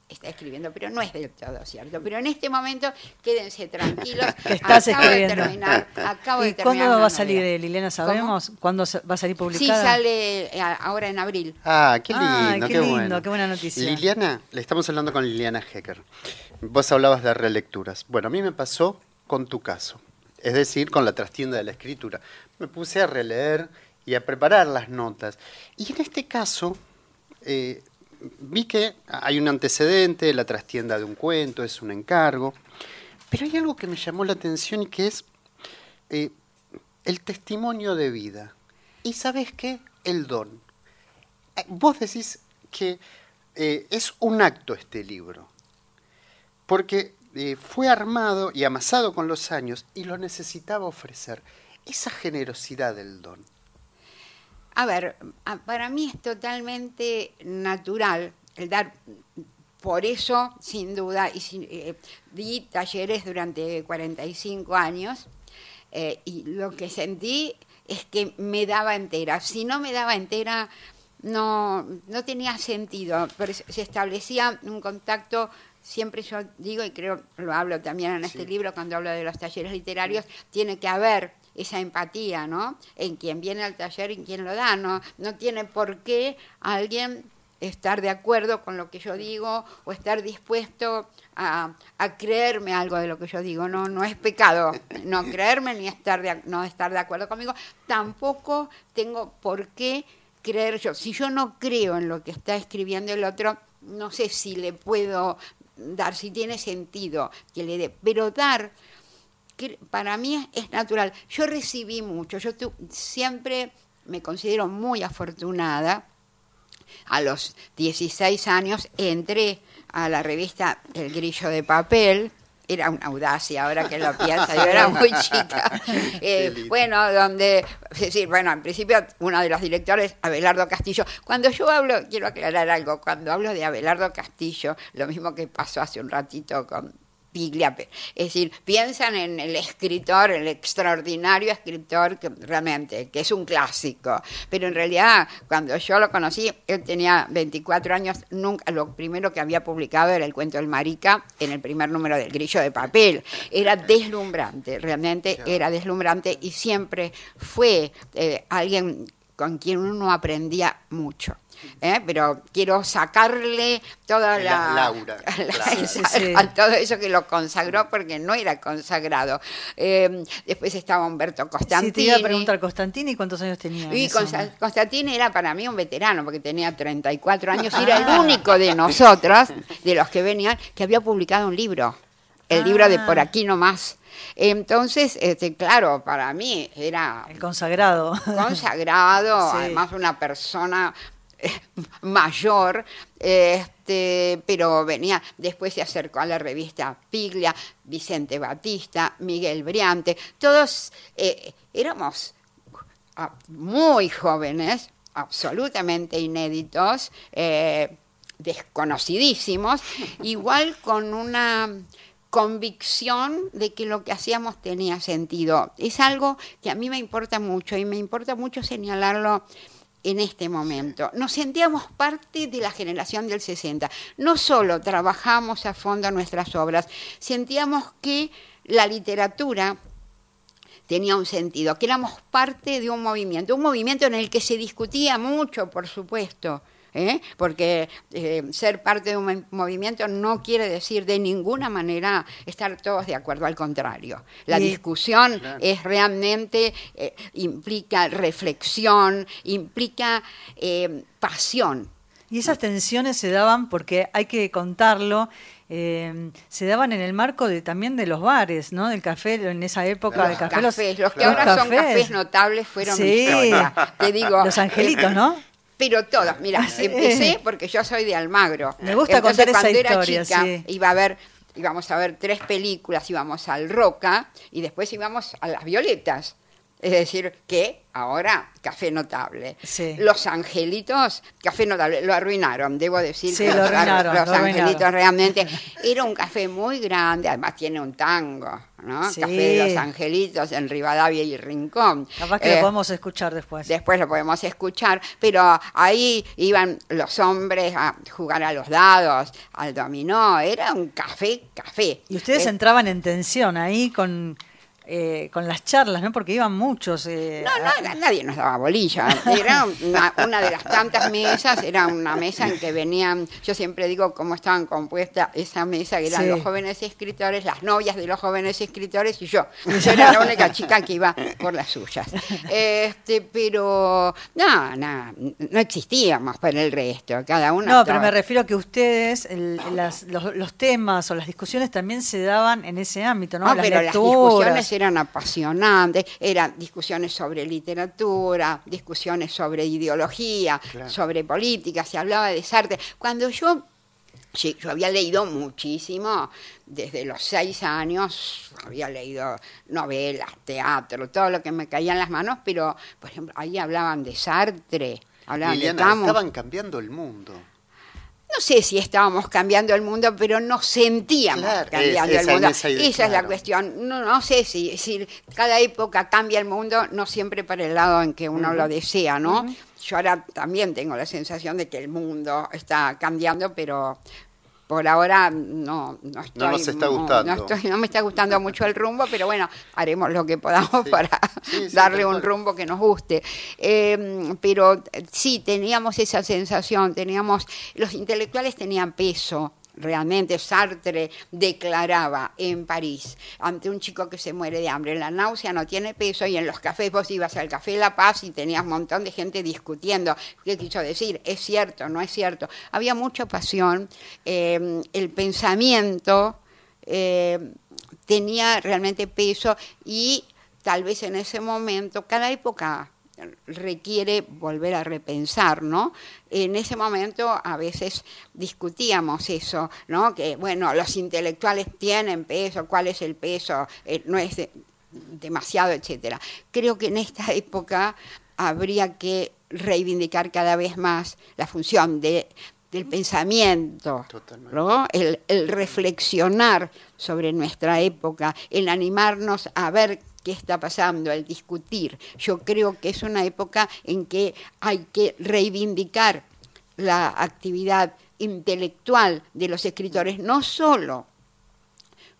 está escribiendo, pero no es del todo cierto. Pero en este momento quédense tranquilos. Que estás acabo escribiendo. De terminar, acabo ¿Y de terminar cuándo va a salir, novela. eh, Liliana? ¿Sabemos cuándo se- va a salir Sí, publicada? sale eh, ahora en abril. Ah, qué lindo, Ay, qué qué, lindo, bueno. qué buena noticia. Liliana, le estamos hablando con Liliana Hecker. Vos hablabas de relecturas. Bueno, a mí me pasó con tu caso, es decir, con la trastienda de la escritura. Me puse a releer y a preparar las notas. Y en este caso, eh, vi que hay un antecedente, la trastienda de un cuento, es un encargo, pero hay algo que me llamó la atención y que es eh, el testimonio de vida. ¿Y sabes qué? El don. Eh, Vos decís que eh, es un acto este libro, porque fue armado y amasado con los años y lo necesitaba ofrecer. Esa generosidad del don. A ver, para mí es totalmente natural el dar. Por eso, sin duda, y sin- eh, di talleres durante 45 años eh, y lo que sentí es que me daba entera. Si no me daba entera, no, no tenía sentido. Pero se se establecía un contacto, siempre yo digo, y creo lo hablo también en este libro cuando hablo de los talleres literarios, tiene que haber esa empatía, ¿no? En quien viene al taller y en quien lo da. No, no tiene por qué alguien estar de acuerdo con lo que yo digo o estar dispuesto a, creerme algo de lo que yo digo. No, no es pecado no creerme ni estar de, no estar de acuerdo conmigo. Tampoco tengo por qué creer yo. Si yo no creo en lo que está escribiendo el otro, no sé si le puedo dar, si tiene sentido que le dé. Pero dar, que para mí es natural. Yo recibí mucho, yo tu- siempre me considero muy afortunada. A los 16 años entré a la revista El Grillo de Papel. Era una audacia, ahora que lo pienso, yo era muy chica. Eh, bueno, donde, es decir, bueno, en principio uno de los directores, Abelardo Castillo. Cuando yo hablo, quiero aclarar algo, cuando hablo de Abelardo Castillo, lo mismo que pasó hace un ratito con Es decir, piensan en el escritor, el extraordinario escritor que realmente, que es un clásico, pero en realidad cuando yo lo conocí, él tenía 24 años, nunca, lo primero que había publicado era el cuento del marica en el primer número del grillo de papel, era deslumbrante, realmente era deslumbrante y siempre fue eh, alguien con quien uno aprendía mucho. ¿Eh? Pero quiero sacarle toda la, La- Laura, la- claro. Sí, sí. a todo eso que lo consagró porque no era consagrado. Eh, después estaba Humberto Sí, Costantini. te iba a preguntar, Constantini, ¿cuántos años tenía? en Y Consta-? Constantini era para mí un veterano porque tenía 34 años y era el único de nosotros, de los que venían, que había publicado un libro. El libro de Ah. Por aquí nomás. Entonces, este, claro, para mí era El consagrado. consagrado, Sí. además una persona mayor, este, pero venía, después se acercó a la revista Piglia, Vicente Batista, Miguel Briante, todos eh, éramos muy jóvenes, absolutamente inéditos, eh, desconocidísimos, igual con una convicción de que lo que hacíamos tenía sentido. Es algo que a mí me importa mucho y me importa mucho señalarlo en este momento. Nos sentíamos parte de la generación del 60. No solo trabajamos a fondo nuestras obras, sentíamos que la literatura tenía un sentido, que éramos parte de un movimiento, un movimiento en el que se discutía mucho, por supuesto, ¿eh? porque eh, ser parte de un mo- movimiento no quiere decir de ninguna manera estar todos de acuerdo, al contrario. La discusión Claro. es realmente, eh, implica reflexión, implica eh, pasión. Y esas tensiones se daban, porque hay que contarlo, eh, se daban en el marco de también de los bares, ¿no? Del café, en esa época, Los del café. cafés, los que los ahora son cafés. notables fueron Sí. Te digo, Los angelitos, ¿no? Pero todas, mira, empecé porque yo soy de Almagro. Me gusta Entonces, contar esa cuando era historia, chica, sí. iba a ver, íbamos a ver tres películas, íbamos al Roca y después íbamos a las Violetas. Es decir, que ahora Café Notable. Sí. Los Angelitos, Café Notable, lo arruinaron, debo decir Sí, que lo arruinaron, los arruinaron. Angelitos realmente era un café muy grande, además tiene un tango, ¿no? Sí. Café de los Angelitos en Rivadavia y Rincón. Capaz que Eh, lo podemos escuchar después. Después lo podemos escuchar, pero ahí iban los hombres a jugar a los dados, al dominó, era un café, café. Y ustedes Eh, entraban en tensión ahí con, eh, con las charlas, ¿no? Porque iban muchos. eh, No, a- no, nadie nos daba bolilla. Era una, una de las tantas mesas, era una mesa en que venían, yo siempre digo cómo estaban compuestas esa mesa, que eran Sí. los jóvenes escritores, las novias de los jóvenes escritores y yo. Yo era la única chica que iba por las suyas. Este, pero no, no, no existíamos para el resto, cada uno. No, pero me refiero a que ustedes, el- las- los, los temas o las discusiones también se daban en ese ámbito, ¿no? No, las pero lecturas. las discusiones eran apasionantes, eran discusiones sobre literatura, discusiones sobre ideología, Claro. sobre política, se hablaba de Sartre. Cuando yo, sí, yo había leído muchísimo, desde los seis años había leído novelas, teatro, todo lo que me caía en las manos, pero, por ejemplo, ahí hablaban de Sartre, hablaban Liliana, de Camus. estaban cambiando el mundo. No sé si estábamos cambiando el mundo, pero nos sentíamos Claro, cambiando es- el esa- mundo. esa idea, Esa es la cuestión. No, no sé si, si cada época cambia el mundo, no siempre para el lado en que uno lo desea, ¿no? Yo ahora también tengo la sensación de que el mundo está cambiando, pero por ahora no, no estoy. nos está no- gustando. No, estoy- no me está gustando mucho el rumbo, pero bueno, haremos lo que podamos para Sí, sí, darle un rumbo que nos guste. Eh, pero sí, teníamos esa sensación, teníamos, los intelectuales tenían peso. Realmente Sartre declaraba en París ante un chico que se muere de hambre, la náusea no tiene peso y en los cafés vos ibas al Café La Paz y tenías un montón de gente discutiendo qué quiso decir, es cierto, no es cierto. Había mucha pasión, eh, el pensamiento eh, tenía realmente peso y tal vez en ese momento, cada época requiere volver a repensar, ¿no? En ese momento a veces discutíamos eso, ¿no? Que, bueno, los intelectuales tienen peso, ¿cuál es el peso? Eh, no es de- demasiado, etcétera. Creo que en esta época habría que reivindicar cada vez más la función de, del pensamiento, ¿no? el, el reflexionar sobre nuestra época, el animarnos a ver qué está pasando, el discutir. Yo creo que es una época en que hay que reivindicar la actividad intelectual de los escritores, no solo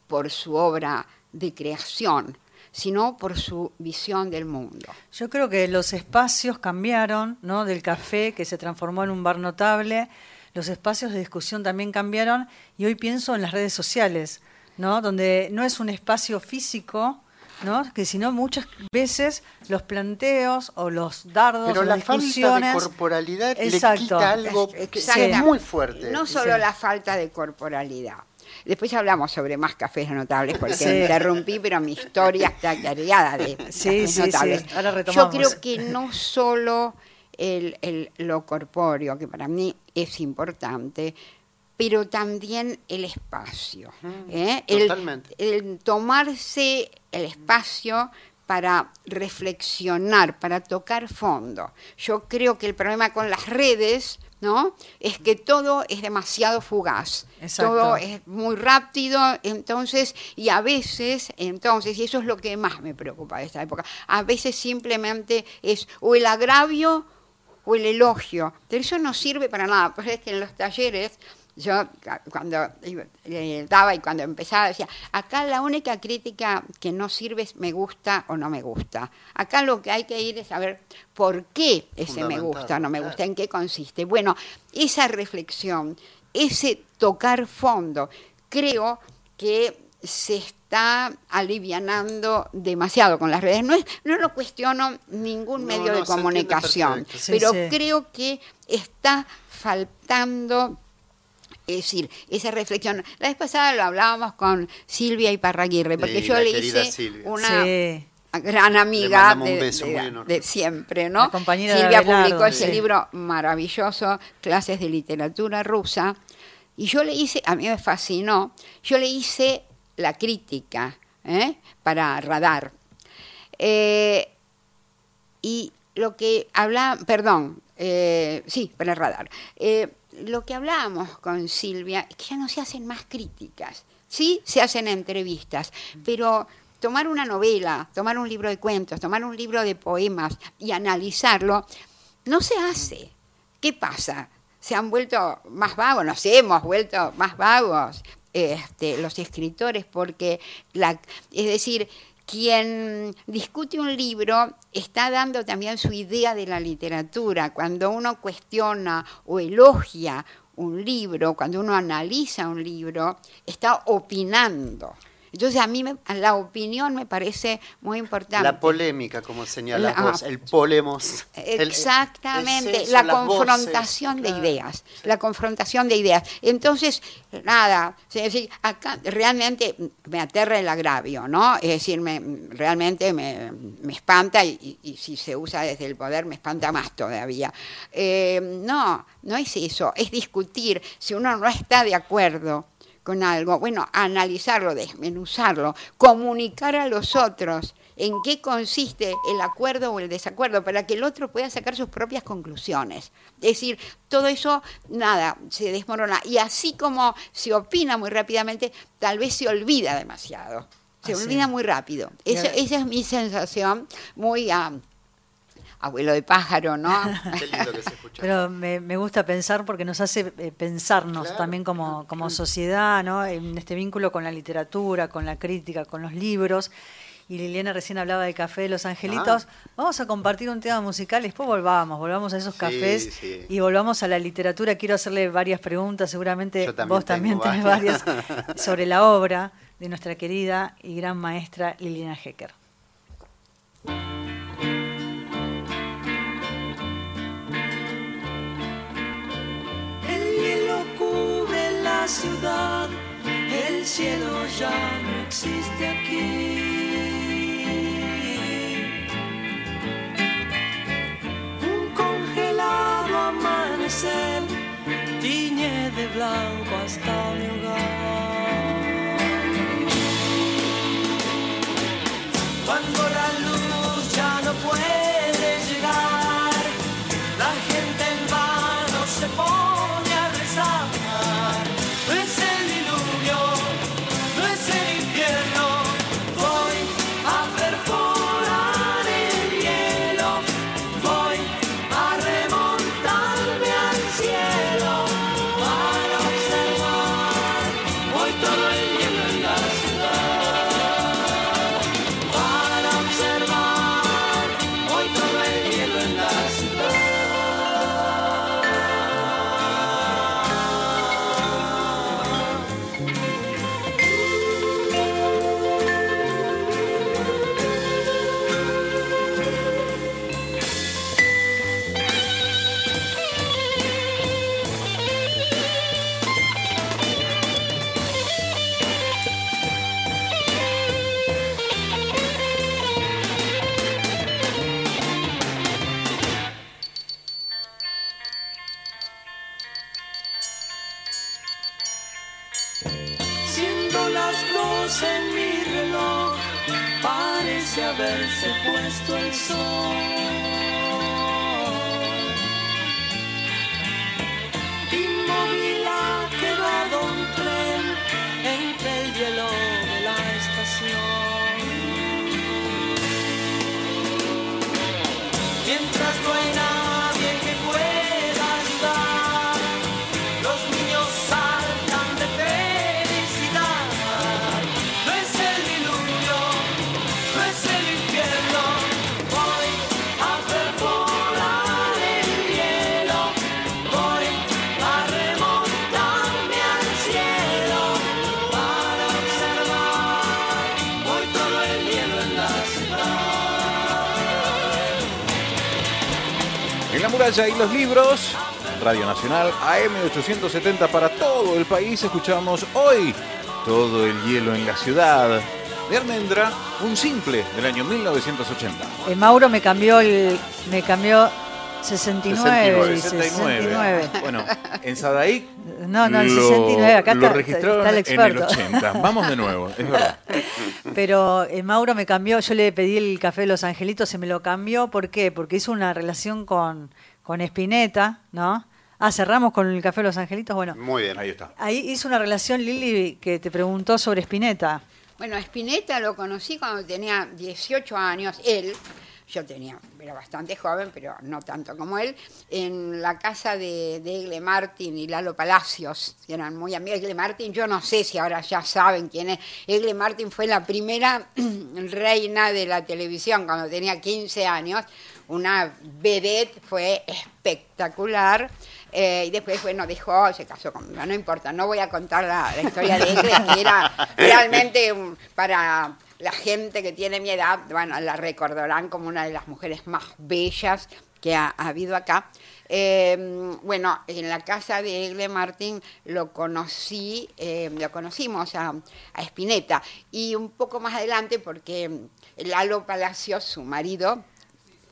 por su obra de creación, sino por su visión del mundo. Yo creo que los espacios cambiaron, ¿no? Del café que se transformó en un bar notable, los espacios de discusión también cambiaron y hoy pienso en las redes sociales, ¿no? Donde no es un espacio físico, ¿no? Que sino muchas veces los planteos o los dardos Pero o la las falta de corporalidad Exacto. le quita algo que, es muy fuerte. No solo Sí. la falta de corporalidad. Después hablamos sobre más cafés notables, porque Sí. interrumpí, pero mi historia está cargada de Sí, cafés sí, notables. sí. Ahora Yo creo que no solo el, el- lo corpóreo, que para mí es importante, pero también el espacio. ¿eh? El- totalmente. el tomarse el espacio para reflexionar, para tocar fondo. Yo creo que el problema con las redes, ¿no? Es que todo es demasiado fugaz. Exacto. Todo es muy rápido, entonces, y a veces, entonces, y eso es lo que más me preocupa de esta época, a veces simplemente es o el agravio o el elogio, pero eso no sirve para nada, porque es que en los talleres yo cuando eh, daba y cuando empezaba decía, acá la única crítica que no sirve es me gusta o no me gusta. Acá lo que hay que ir es saber por qué ese me gusta o no me gusta, en qué consiste. Bueno, esa reflexión, ese tocar fondo, creo que se está alivianando demasiado con las redes. No, es, no lo cuestiono ningún medio no, de comunicación, perfecto. Sí, pero sí. creo que está faltando es decir, esa reflexión. La vez pasada lo hablábamos con Silvia Iparraguirre, porque Sí, yo le querida hice Silvia. una Sí. gran Le amiga de, beso de- de siempre, ¿no? La compañera de Silvia Abelardo, publicó ese libro maravilloso, Clases de Literatura Rusa, y yo le hice, a mí me fascinó, yo le hice la crítica ¿eh? para Radar. Eh, y lo que habla, perdón, eh, sí, para Radar. Lo que hablábamos con Silvia es que ya no se hacen más críticas, sí se hacen entrevistas, pero tomar una novela, tomar un libro de cuentos, tomar un libro de poemas y analizarlo, no se hace. ¿Qué pasa? Se han vuelto más vagos, nos hemos vuelto más vagos este, los escritores, porque, la, es decir, quien discute un libro está dando también su idea de la literatura. Cuando uno cuestiona o elogia un libro, cuando uno analiza un libro, está opinando. Entonces a mí me- la opinión me parece muy importante. La polémica, como señalas La- vos, el polemos. el- Exactamente, la voces, confrontación de claro. ideas, la confrontación de ideas. Entonces, nada, es decir, acá realmente me aterra el agravio, ¿no? Es decir, me, realmente me, me espanta y, y- y si se usa desde el poder me espanta más todavía. Eh, no, no es eso, es discutir. Si uno no está de acuerdo con algo, bueno, analizarlo, desmenuzarlo, comunicar a los otros en qué consiste el acuerdo o el desacuerdo para que el otro pueda sacar sus propias conclusiones. Es decir, todo eso, nada, se desmorona. Y así como se opina muy rápidamente, tal vez se olvida demasiado. Se Ah, sí. olvida muy rápido. Esa, Ya. esa es mi sensación, muy ah, abuelo de pájaro, ¿no? Qué lindo que se escucha. Pero me, me gusta pensar porque nos hace eh, pensarnos Claro, también como, como sociedad, ¿no? En este vínculo con la literatura, con la crítica, con los libros. Y Liliana recién hablaba del Café de los Angelitos. Vamos a compartir un tema musical y después volvamos, volvamos a esos cafés sí. y volvamos a la literatura. Quiero hacerle varias preguntas, seguramente también vos también tenés varias. varias, sobre la obra de nuestra querida y gran maestra Liliana Hecker. Ciudad, el cielo ya no existe aquí. Un congelado amanecer tiñe de blanco hasta mi En la muralla y los libros, Radio Nacional AM870 para todo el país, escuchamos hoy todo el hielo en la ciudad de Almendra, un simple del año 1980. Eh, Mauro me cambió el, me cambió 69, dice, 69. 69. Bueno, en Sadaic No, no, el lo- 69, acá lo está- registraron está el en el experto. 80. Vamos de nuevo, es verdad. Pero eh, Mauro me cambió, yo le pedí el café de los angelitos, se me lo cambió, ¿por qué? Porque hizo una relación con, con Spinetta, ¿no? Ah, cerramos con el café de los angelitos, bueno. Muy bien. Ahí está. Ahí hizo una relación Lili que te preguntó sobre Spinetta. Bueno, Spinetta lo conocí cuando tenía 18 años, él, yo tenía, era bastante joven, pero no tanto como él, en la casa de, de Egle Martin y Lalo Palacios, que eran muy amigos. Egle Martin, yo no sé si ahora ya saben quién es. Egle Martin fue la primera reina de la televisión cuando tenía 15 años, una vedette, fue espectacular. Eh, y después, bueno, dejó, se casó con. No importa, no voy a contar la, la historia de Egle, que era realmente un- para la gente que tiene mi edad, bueno, la recordarán como una de las mujeres más bellas que ha, ha habido acá. Eh, bueno, en la casa de Egle Martín lo conocí, eh, lo conocimos a, a Spinetta. Y un poco más adelante, porque Lalo Palacios, su marido,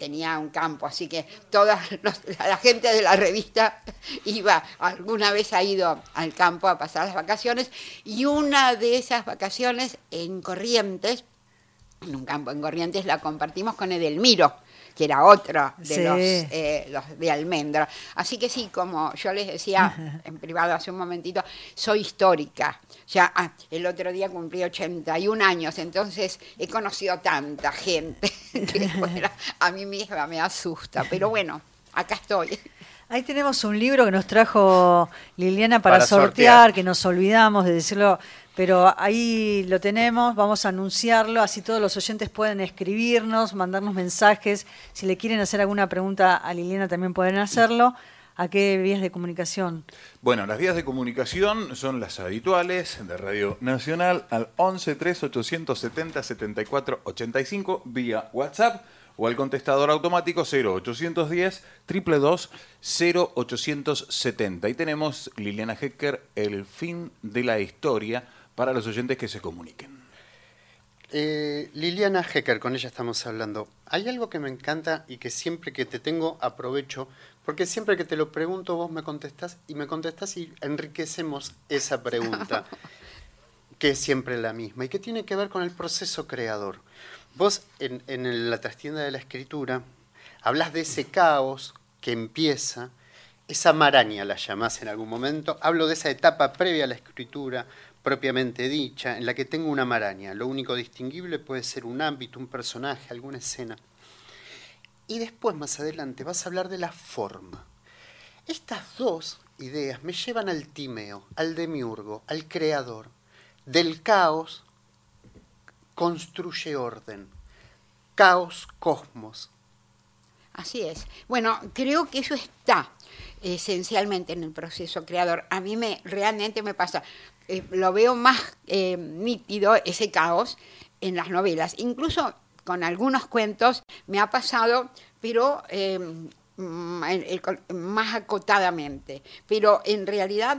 tenía un campo, así que toda la gente de la revista iba, alguna vez ha ido al campo a pasar las vacaciones, y una de esas vacaciones en Corrientes, en un campo en Corrientes, la compartimos con Edelmiro, que era otro de Sí. los, eh, los de Almendra. Así que sí, como yo les decía en privado hace un momentito, soy histórica. Ya ah, el otro día cumplí 81 años, entonces he conocido tanta gente que bueno, a mí misma me asusta. Pero bueno, acá estoy. Ahí tenemos un libro que nos trajo Liliana para, Para sortear, sortear. que nos olvidamos de decirlo, pero ahí lo tenemos, vamos a anunciarlo, así todos los oyentes pueden escribirnos, mandarnos mensajes, si le quieren hacer alguna pregunta a Liliana también pueden hacerlo. ¿A qué vías de comunicación? Bueno, las vías de comunicación son las habituales de Radio Nacional al 11 3 870 74 85 vía WhatsApp o al contestador automático 0810 222 0870. Y tenemos Liliana Hecker, el fin de la historia para los oyentes que se comuniquen. Eh, Liliana Hecker, con ella estamos hablando. Hay algo que me encanta y que siempre que te tengo aprovecho, porque siempre que te lo pregunto vos me contestás y me contestás y enriquecemos esa pregunta, que es siempre la misma y que tiene que ver con el proceso creador. Vos en, la trastienda de la escritura hablas de ese caos que empieza, esa maraña la llamás en algún momento, hablo de esa etapa previa a la escritura propiamente dicha, en la que tengo una maraña. Lo único distinguible puede ser un ámbito, un personaje, alguna escena. Y después, más adelante, vas a hablar de la forma. Estas dos ideas me llevan al timeo, al demiurgo, al creador. Del caos construye orden. Caos, cosmos. Así es. Bueno, creo que eso está esencialmente en el proceso creador. A mí me realmente me pasa, eh, lo veo más eh, nítido ese caos en las novelas. Incluso con algunos cuentos me ha pasado, pero eh, mm, más acotadamente. Pero en realidad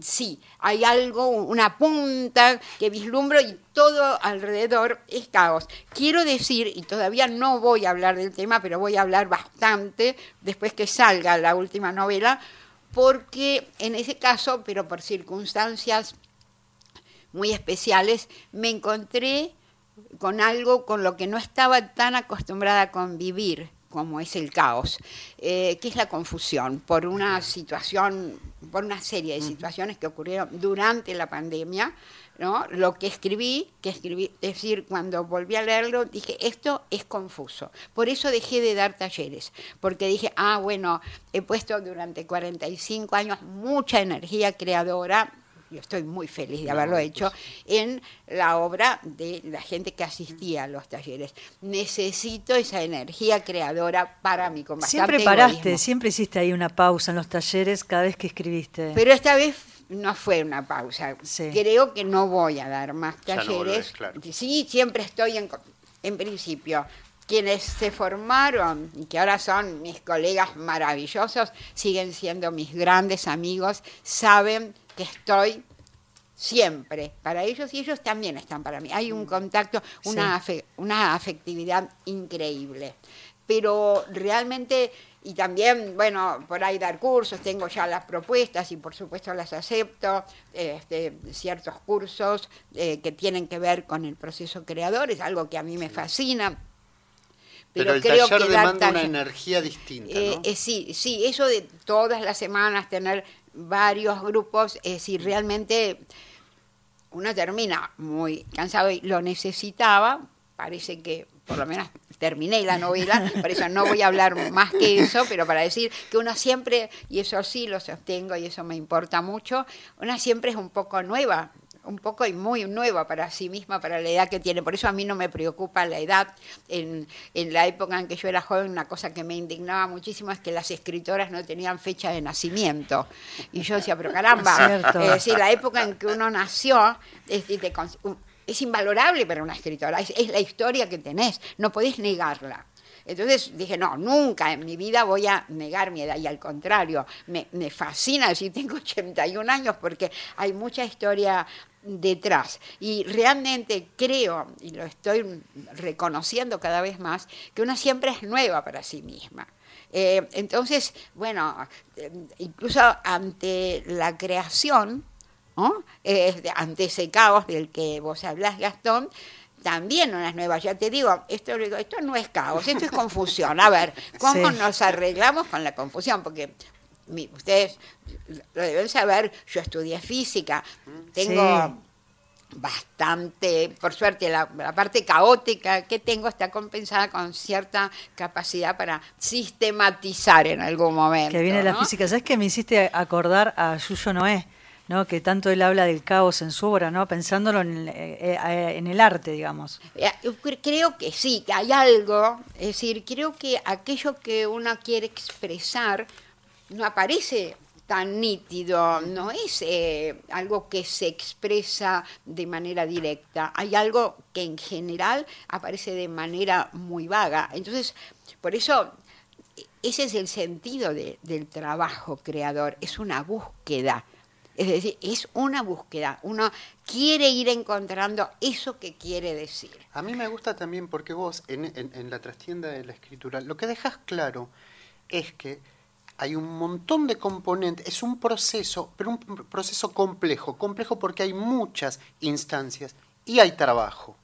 sí, hay algo, una punta que vislumbro y todo alrededor es caos. Quiero decir, y todavía no voy a hablar del tema, pero voy a hablar bastante después que salga la última novela, porque en ese caso, pero por circunstancias muy especiales, me encontré con algo con lo que no estaba tan acostumbrada a convivir como es el caos, eh, que es la confusión por una situación, por una serie de situaciones que ocurrieron durante la pandemia, ¿no? Lo que escribí, que escribí, es decir, cuando volví a leerlo, dije, esto es confuso. Por eso dejé de dar talleres, porque dije, ah, bueno, he puesto durante 45 años mucha energía creadora, yo estoy muy feliz de haberlo hecho, en la obra de la gente que asistía a los talleres. Necesito esa energía creadora para mi con Siempre paraste, egoísmo. siempre hiciste ahí una pausa en los talleres cada vez que escribiste. Pero esta vez no fue una pausa. Creo que no voy a dar más no talleres. volvés, claro. Sí, siempre estoy en, en principio. Quienes se formaron y que ahora son mis colegas maravillosos, siguen siendo mis grandes amigos, saben que estoy siempre para ellos y ellos también están para mí. Hay un contacto, una, afe- una afectividad increíble. Pero realmente, y también, bueno, por ahí dar cursos, tengo ya las propuestas y por supuesto las acepto, este, ciertos cursos eh, que tienen que ver con el proceso creador, es algo que a mí me fascina. Pero, el creo taller que demanda una energía distinta, ¿no? eh, eh, sí, sí, eso de todas las semanas tener varios grupos, es decir, realmente uno termina muy cansado y lo necesitaba, parece que por lo menos terminé la novela, por eso no voy a hablar más que eso, pero para decir que uno siempre, y eso sí lo sostengo y eso me importa mucho, una siempre es un poco nueva, un poco y muy nueva para sí misma, para la edad que tiene. Por eso a mí no me preocupa la edad. En, en la época en que yo era joven, una cosa que me indignaba muchísimo es que las escritoras no tenían fecha de nacimiento. Y yo decía, pero caramba, es decir, la época en que uno nació, es, un- es invalorable para una escritora, es, es la historia que tenés, no podés negarla. Entonces dije, no, nunca en mi vida voy a negar mi edad y al contrario, me, fascina decir tengo 81 años porque hay mucha historia detrás. Y realmente creo, y lo estoy reconociendo cada vez más, que una siempre es nueva para sí misma. Eh, entonces, bueno, eh, incluso ante la creación. Eh, ante ese caos del que vos hablás, Gastón, también unas nuevas. Ya te digo, esto, digo, esto no es caos, esto es confusión. A ver, ¿cómo Sí. nos arreglamos con la confusión? Porque mi- ustedes lo deben saber, yo estudié física, tengo bastante, por suerte, la, la parte caótica que tengo está compensada con cierta capacidad para sistematizar en algún momento. Que viene la física. ¿Sabes que me hiciste acordar a Yuyo Noé? ¿No? Que tanto él habla del caos en su obra, ¿no? Pensándolo en el, eh, eh, en el arte, digamos. Eh, Creo que sí, que hay algo, es decir, creo que aquello que uno quiere expresar no aparece tan nítido, no es algo que se expresa de manera directa, hay algo que en general aparece de manera muy vaga. Entonces, por eso, e- ese es el sentido de- del trabajo creador, es una búsqueda. Es decir, es una búsqueda. Uno quiere ir encontrando eso que quiere decir. A mí me gusta también porque vos, en, en- en la trastienda de la escritura, lo que dejas claro es que hay un montón de componentes, es un proceso, pero un proceso complejo, complejo porque hay muchas instancias y hay trabajo.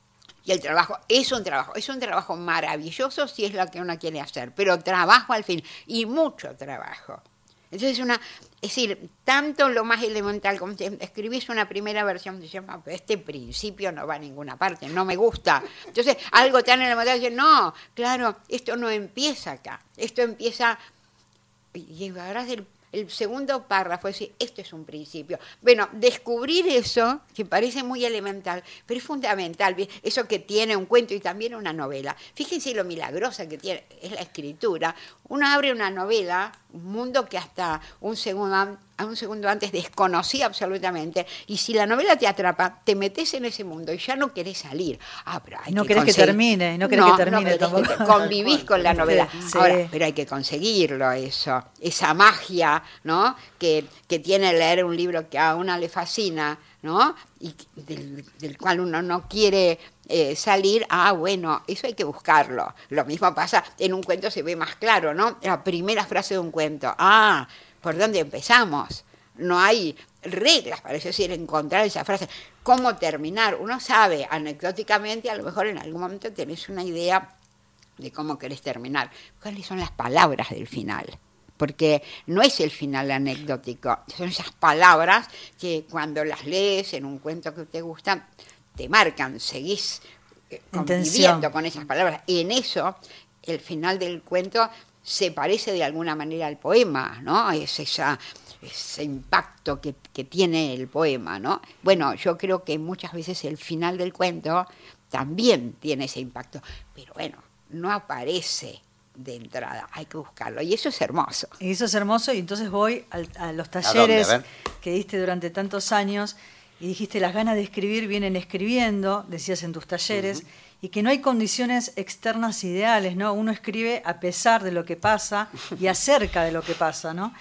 Y el trabajo es un trabajo, es un trabajo maravilloso si es lo que uno quiere hacer, pero trabajo al fin, y mucho trabajo. Entonces, una, es decir, tanto lo más elemental como escribís una primera versión, dices, "Ah, este principio no va a ninguna parte, no me gusta. Entonces, algo tan elemental, dices, no, claro, esto no empieza acá, esto empieza y ahora el, el segundo párrafo, es decir, esto es un principio. Bueno, descubrir eso, que parece muy elemental, pero es fundamental, eso que tiene un cuento y también una novela. Fíjense lo milagrosa que tiene, es la escritura. Uno abre una novela, un mundo que hasta un segundo, un segundo antes desconocía absolutamente, y si la novela te atrapa, te metes en ese mundo y ya no querés salir. Ah, pero hay No que querés que termine, no querés que termine querés tampoco. que te- convivís con la novela. Sí. Ahora, pero hay que conseguirlo eso, esa magia, ¿no? Que, que tiene leer un libro que a una le fascina, ¿no? Y del, del cual uno no quiere eh, salir, ah, bueno, eso hay que buscarlo. Lo mismo pasa, en un cuento se ve más claro, ¿no? La primera frase de un cuento, ah, ¿por dónde empezamos? No hay reglas para eso, es decir, encontrar esa frase. ¿Cómo terminar? Uno sabe, anecdóticamente, a lo mejor en algún momento tenés una idea de cómo querés terminar. ¿Cuáles son las palabras del final? Porque no es el final anecdótico, son esas palabras que cuando las lees en un cuento que te gusta, te marcan, seguís eh, conviviendo con esas palabras. Y en eso, el final del cuento se parece de alguna manera al poema, ¿no? Es esa, ese impacto que, que tiene el poema, ¿no? Bueno, yo creo que muchas veces el final del cuento también tiene ese impacto, pero bueno, no aparece de entrada, hay que buscarlo y eso es hermoso. Y eso es hermoso y entonces voy al- a los talleres A que diste durante tantos años y dijiste las ganas de escribir vienen escribiendo, decías en tus talleres, y que no hay condiciones externas ideales, ¿no? Uno escribe a pesar de lo que pasa y acerca de lo que pasa, ¿no?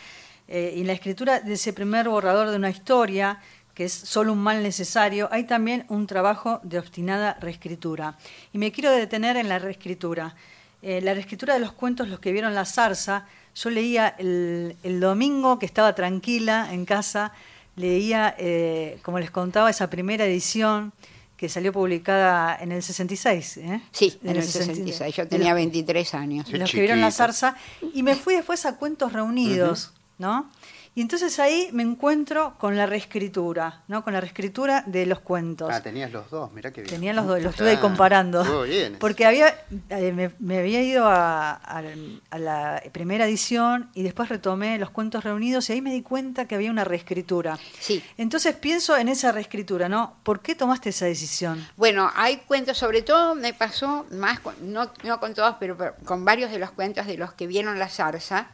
Eh, y en la escritura de ese primer borrador de una historia, que es solo un mal necesario, hay también un trabajo de obstinada reescritura. Y me quiero detener en la reescritura. Eh, la reescritura de los cuentos, los que vieron la zarza, yo leía el, el domingo que estaba tranquila en casa, leía, eh, como les contaba, esa primera edición que salió publicada en el 66. ¿eh? Sí, en, En el el 66, yo tenía los- 23 años. los que vieron la zarza, y me fui después a Cuentos Reunidos, ¿no? Y entonces ahí me encuentro con la reescritura, ¿no? Con la reescritura de los cuentos. Ah, tenías los dos, mirá qué bien. Tenía los dos, los estuve ahí Ah, comparando. estuvo bien. Porque había, eh, me, me había ido a, a- a la primera edición y después retomé los cuentos reunidos y ahí me di cuenta que había una reescritura. Sí. Entonces pienso en esa reescritura, ¿no? ¿Por qué tomaste esa decisión? Bueno, hay cuentos, sobre todo me pasó más, con- no, no con todos, pero, pero con varios de los cuentos de los que vieron la zarza.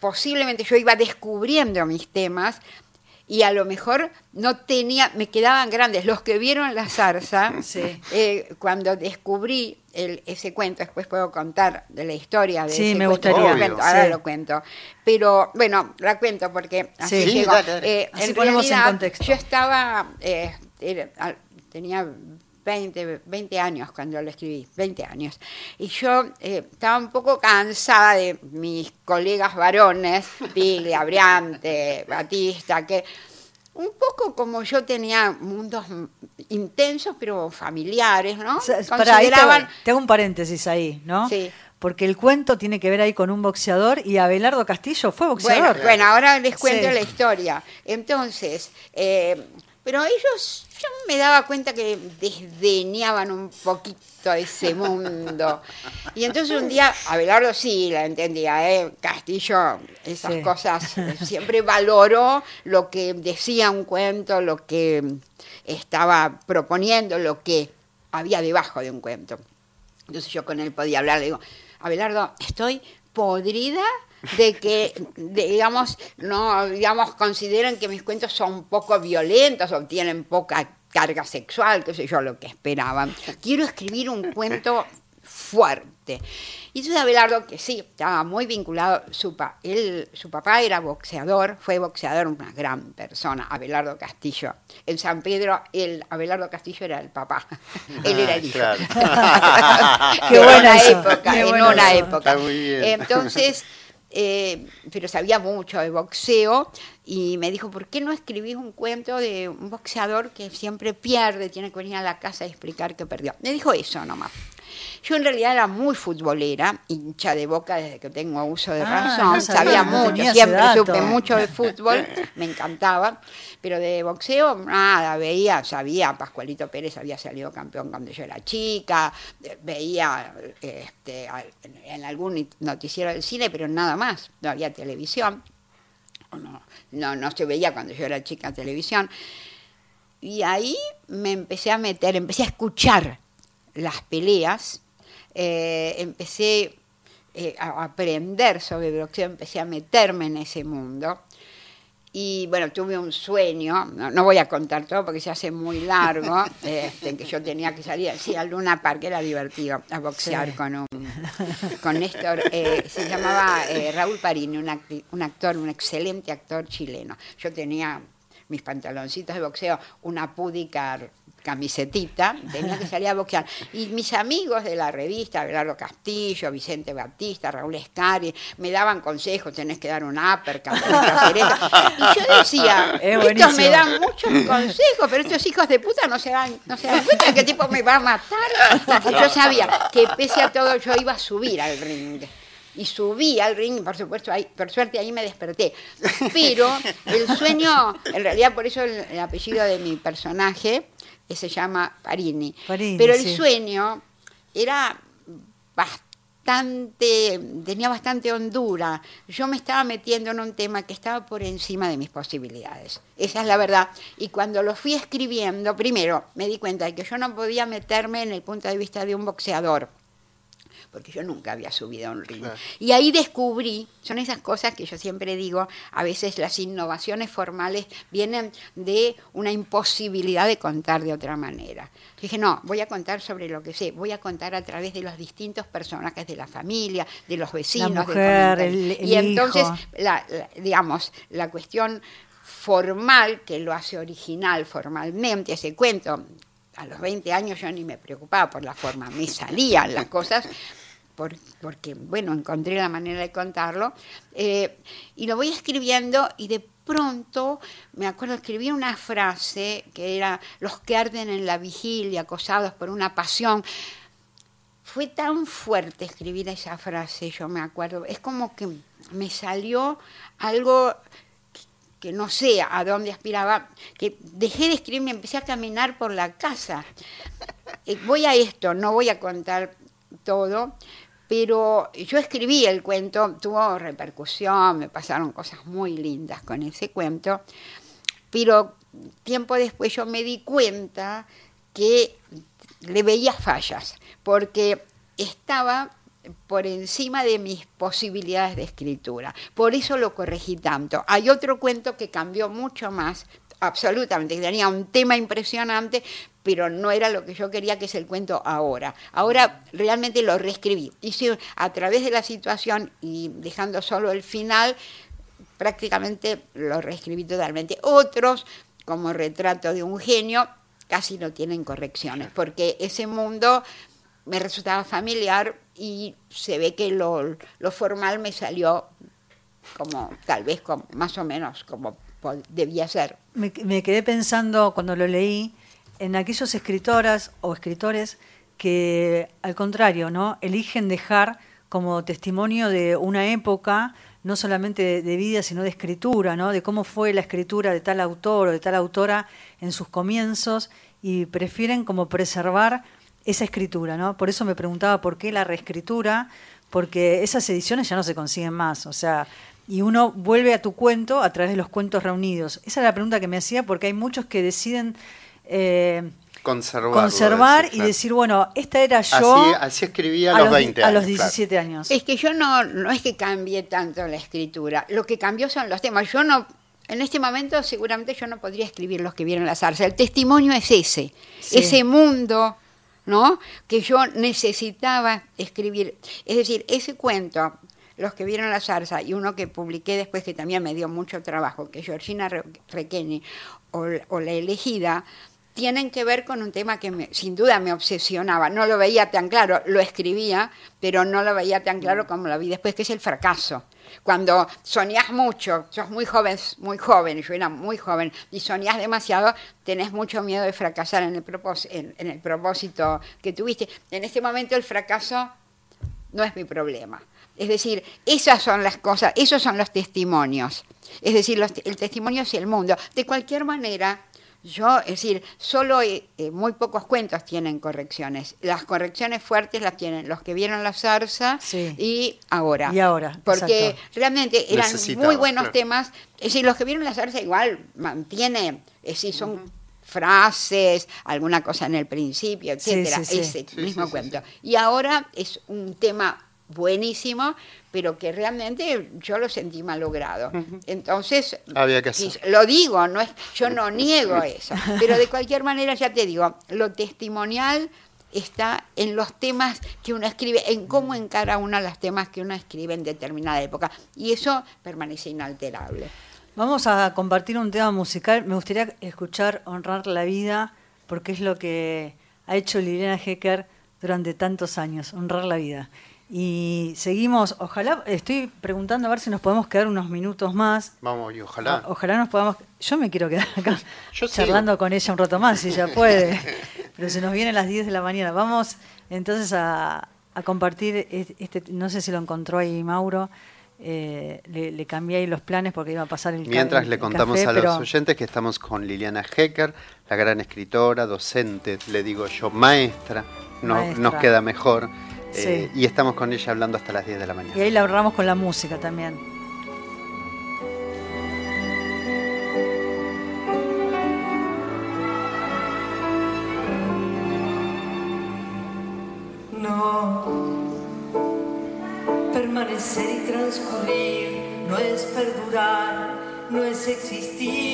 Posiblemente yo iba descubriendo mis temas y a lo mejor no tenía, me quedaban grandes. Los que vieron la zarza, eh, cuando descubrí el- ese cuento, después puedo contar de la historia de Sí, ese me cuento, gustaría. cuento, ahora Sí. lo cuento. Pero bueno, la cuento porque así Sí, llegó. dale, dale. Eh, Así en ponemos en realidad, contexto. yo estaba, eh, era- tenía 20, 20 años cuando lo escribí, 20 años. Y yo eh, estaba un poco cansada de mis colegas varones, Pili, Abriante, Batista, que un poco como yo tenía mundos intensos pero familiares, ¿no? O sea, pará, ahí te, Consideraban te hago un paréntesis ahí, ¿no? Sí. Porque el cuento tiene que ver ahí con un boxeador y Abelardo Castillo fue boxeador. Bueno, bueno, ahora les cuento Sí. la historia. Entonces, eh, pero ellos, yo me daba cuenta que desdeñaban un poquito ese mundo. Y entonces un día, Abelardo sí la entendía, ¿eh? Castillo, esas Sí. cosas, siempre valoró lo que decía un cuento, lo que estaba proponiendo, lo que había debajo de un cuento. Entonces yo con él podía hablar, le digo, Abelardo, estoy podrida de que, digamos, no, digamos, consideren que mis cuentos son poco violentos o tienen poca carga sexual, qué sé yo, lo que esperaban. Quiero escribir un cuento fuerte. Y entonces Abelardo, que sí, estaba muy vinculado, su, pa- él, su papá era boxeador, fue boxeador, una gran persona, Abelardo Castillo. En San Pedro, el Abelardo Castillo era el papá, él era el hijo. Claro. Qué buena época, qué en una eso. época. Está muy bien. Entonces, eh, pero sabía mucho de boxeo y me dijo, ¿por qué no escribís un cuento de un boxeador que siempre pierde, tiene que venir a la casa y explicar que perdió? Me dijo eso nomás. Yo en realidad era muy futbolera, hincha de boca desde que tengo uso de Ah, razón, no sabía, sabía no mucho, siempre supe mucho de fútbol, me encantaba, pero de boxeo nada, veía, sabía, Pascualito Pérez había salido campeón cuando yo era chica, veía este, en algún noticiero del cine, pero nada más, no había televisión, no, no, no se veía cuando yo era chica televisión. Y ahí me empecé a meter, empecé a escuchar las peleas, eh, empecé eh, a aprender sobre boxeo, empecé a meterme en ese mundo. Y bueno, tuve un sueño, no, no voy a contar todo porque se hace muy largo, este, que yo tenía que salir así al Luna Park, era divertido, a boxear Sí. con un con Néstor, eh, se llamaba Raúl Parini, un, acti- un actor, un excelente actor chileno. Yo tenía mis pantaloncitos de boxeo, una púdica camisetita, tenía que salir a boxear. Y mis amigos de la revista, Belardo Castillo, Vicente Batista, Raúl Escari, me daban consejos, tenés que dar un uppercut, hacer esto. Y yo decía, Es estos me dan muchos consejos, pero estos hijos de puta no se dan, no se dan cuenta que tipo me va a matar. Y yo sabía que pese a todo yo iba a subir al ring. Y subí al ring, por supuesto, ahí, por suerte ahí me desperté. Pero el sueño, en realidad por eso el, el apellido de mi personaje eh, se llama Parini. Parini, Pero el sí. sueño era bastante, tenía bastante hondura. Yo me estaba metiendo en un tema que estaba por encima de mis posibilidades. Esa es la verdad. Y cuando lo fui escribiendo, primero me di cuenta de que yo no podía meterme en el punto de vista de un boxeador porque yo nunca había subido a un ring. Y ahí descubrí, son esas cosas que yo siempre digo, a veces las innovaciones formales vienen de una imposibilidad de contar de otra manera. Dije, no, voy a contar sobre lo que sé, voy a contar a través de los distintos personajes de la familia, de los vecinos. del mujer, comentario. el- el y entonces, hijo. la- la- digamos, la cuestión formal que lo hace original formalmente, ese cuento, a los 20 años yo ni me preocupaba por la forma, me salían las cosas por- porque, bueno, encontré la manera de contarlo, eh, y lo voy escribiendo y de pronto, me acuerdo, escribí una frase que era, los que arden en la vigilia, acosados por una pasión. Fue tan fuerte escribir esa frase, yo me acuerdo, es como que me salió algo que no sé a dónde aspiraba, que dejé de escribir, me empecé a caminar por la casa. Eh, voy a esto, no voy a contar todo, pero yo escribí el cuento, tuvo repercusión, me pasaron cosas muy lindas con ese cuento, pero tiempo después yo me di cuenta que le veía fallas, porque estaba por encima de mis posibilidades de escritura. Por eso lo corregí tanto. Hay otro cuento que cambió mucho más, absolutamente, que tenía un tema impresionante, pero no era lo que yo quería que es el cuento ahora. Ahora realmente lo reescribí. Hice a través de la situación y dejando solo el final, prácticamente lo reescribí totalmente. Otros, como retrato de un genio, casi no tienen correcciones, porque ese mundo me resultaba familiar y se ve que lo, lo formal me salió como tal vez como, más o menos como debía ser. Me, me quedé pensando cuando lo leí en aquellas escritoras o escritores que, al contrario, ¿no? eligen dejar como testimonio de una época, no solamente de, de vida, sino de escritura, ¿no? de cómo fue la escritura de tal autor o de tal autora en sus comienzos, y prefieren como preservar esa escritura. ¿no? Por eso me preguntaba por qué la reescritura, porque esas ediciones ya no se consiguen más. O sea, y uno vuelve a tu cuento a través de los cuentos reunidos. Esa es la pregunta que me hacía, porque hay muchos que deciden eh, conservar decir, y claro. decir, bueno, esta era yo Así, así escribía a, los 20 a años. los claro. 17 años. Es que yo no, no es que cambie tanto la escritura, lo que cambió son los temas. Yo no, en este momento seguramente yo no podría escribir los que vieron la zarza. El testimonio es ese, Sí. ese mundo, ¿no? Que yo necesitaba escribir. Es decir, ese cuento, los que vieron la zarza y uno que publiqué después que también me dio mucho trabajo, que Georgina Re- Requeni o, o La elegida, tienen que ver con un tema que me- sin duda me obsesionaba. No lo veía tan claro, lo escribía, pero no lo veía tan claro como lo vi después, que es el fracaso. Cuando soñás mucho, sos muy joven, muy joven, yo era muy joven, y soñás demasiado, tenés mucho miedo de fracasar en el, propós- en- en el propósito que tuviste. En este momento el fracaso no es mi problema. Es decir, esas son las cosas, esos son los testimonios. Es decir, los- el testimonio es el mundo. De cualquier manera, yo, es decir, solo eh, eh, muy pocos cuentos tienen correcciones. Las correcciones fuertes las tienen los que vieron la zarza y ahora. Y ahora, Porque exacto. realmente eran Necesitaba, muy buenos claro. temas. Es decir, los que vieron la zarza igual mantiene, es decir, son frases, alguna cosa en el principio, etcétera, sí, sí. ese Sí, mismo sí, sí, cuento. Y ahora es un tema buenísimo, pero que realmente yo lo sentí mal logrado. Entonces, Había que hacer. lo digo, no es, yo no niego eso, pero de cualquier manera ya te digo, lo testimonial está en los temas que uno escribe, en cómo encara uno los temas que uno escribe en determinada época, y eso permanece inalterable. Vamos a compartir un tema musical. Me gustaría escuchar Honrar la Vida, porque es lo que ha hecho Liliana Hecker durante tantos años, honrar la vida. Y seguimos, ojalá, estoy preguntando a ver si nos podemos quedar unos minutos más. Vamos, y ojalá. O- ojalá nos podamos. Yo me quiero quedar acá Yo charlando con ella un rato más, si ella puede. Pero se nos vienen las 10 de la mañana. Vamos entonces a, a compartir es- este. No sé si lo encontró ahí Mauro. eh, le, le cambié ahí los planes porque iba a pasar el Mientras el- le contamos café, a los pero- oyentes que estamos con Liliana Hecker, la gran escritora, docente, le digo yo, maestra, no, Maestra. nos queda mejor. Sí. eh, y estamos con ella hablando hasta las 10 de la mañana. Y ahí la ahorramos con la música también. No, permanecer y transcurrir no es perdurar, no es existir,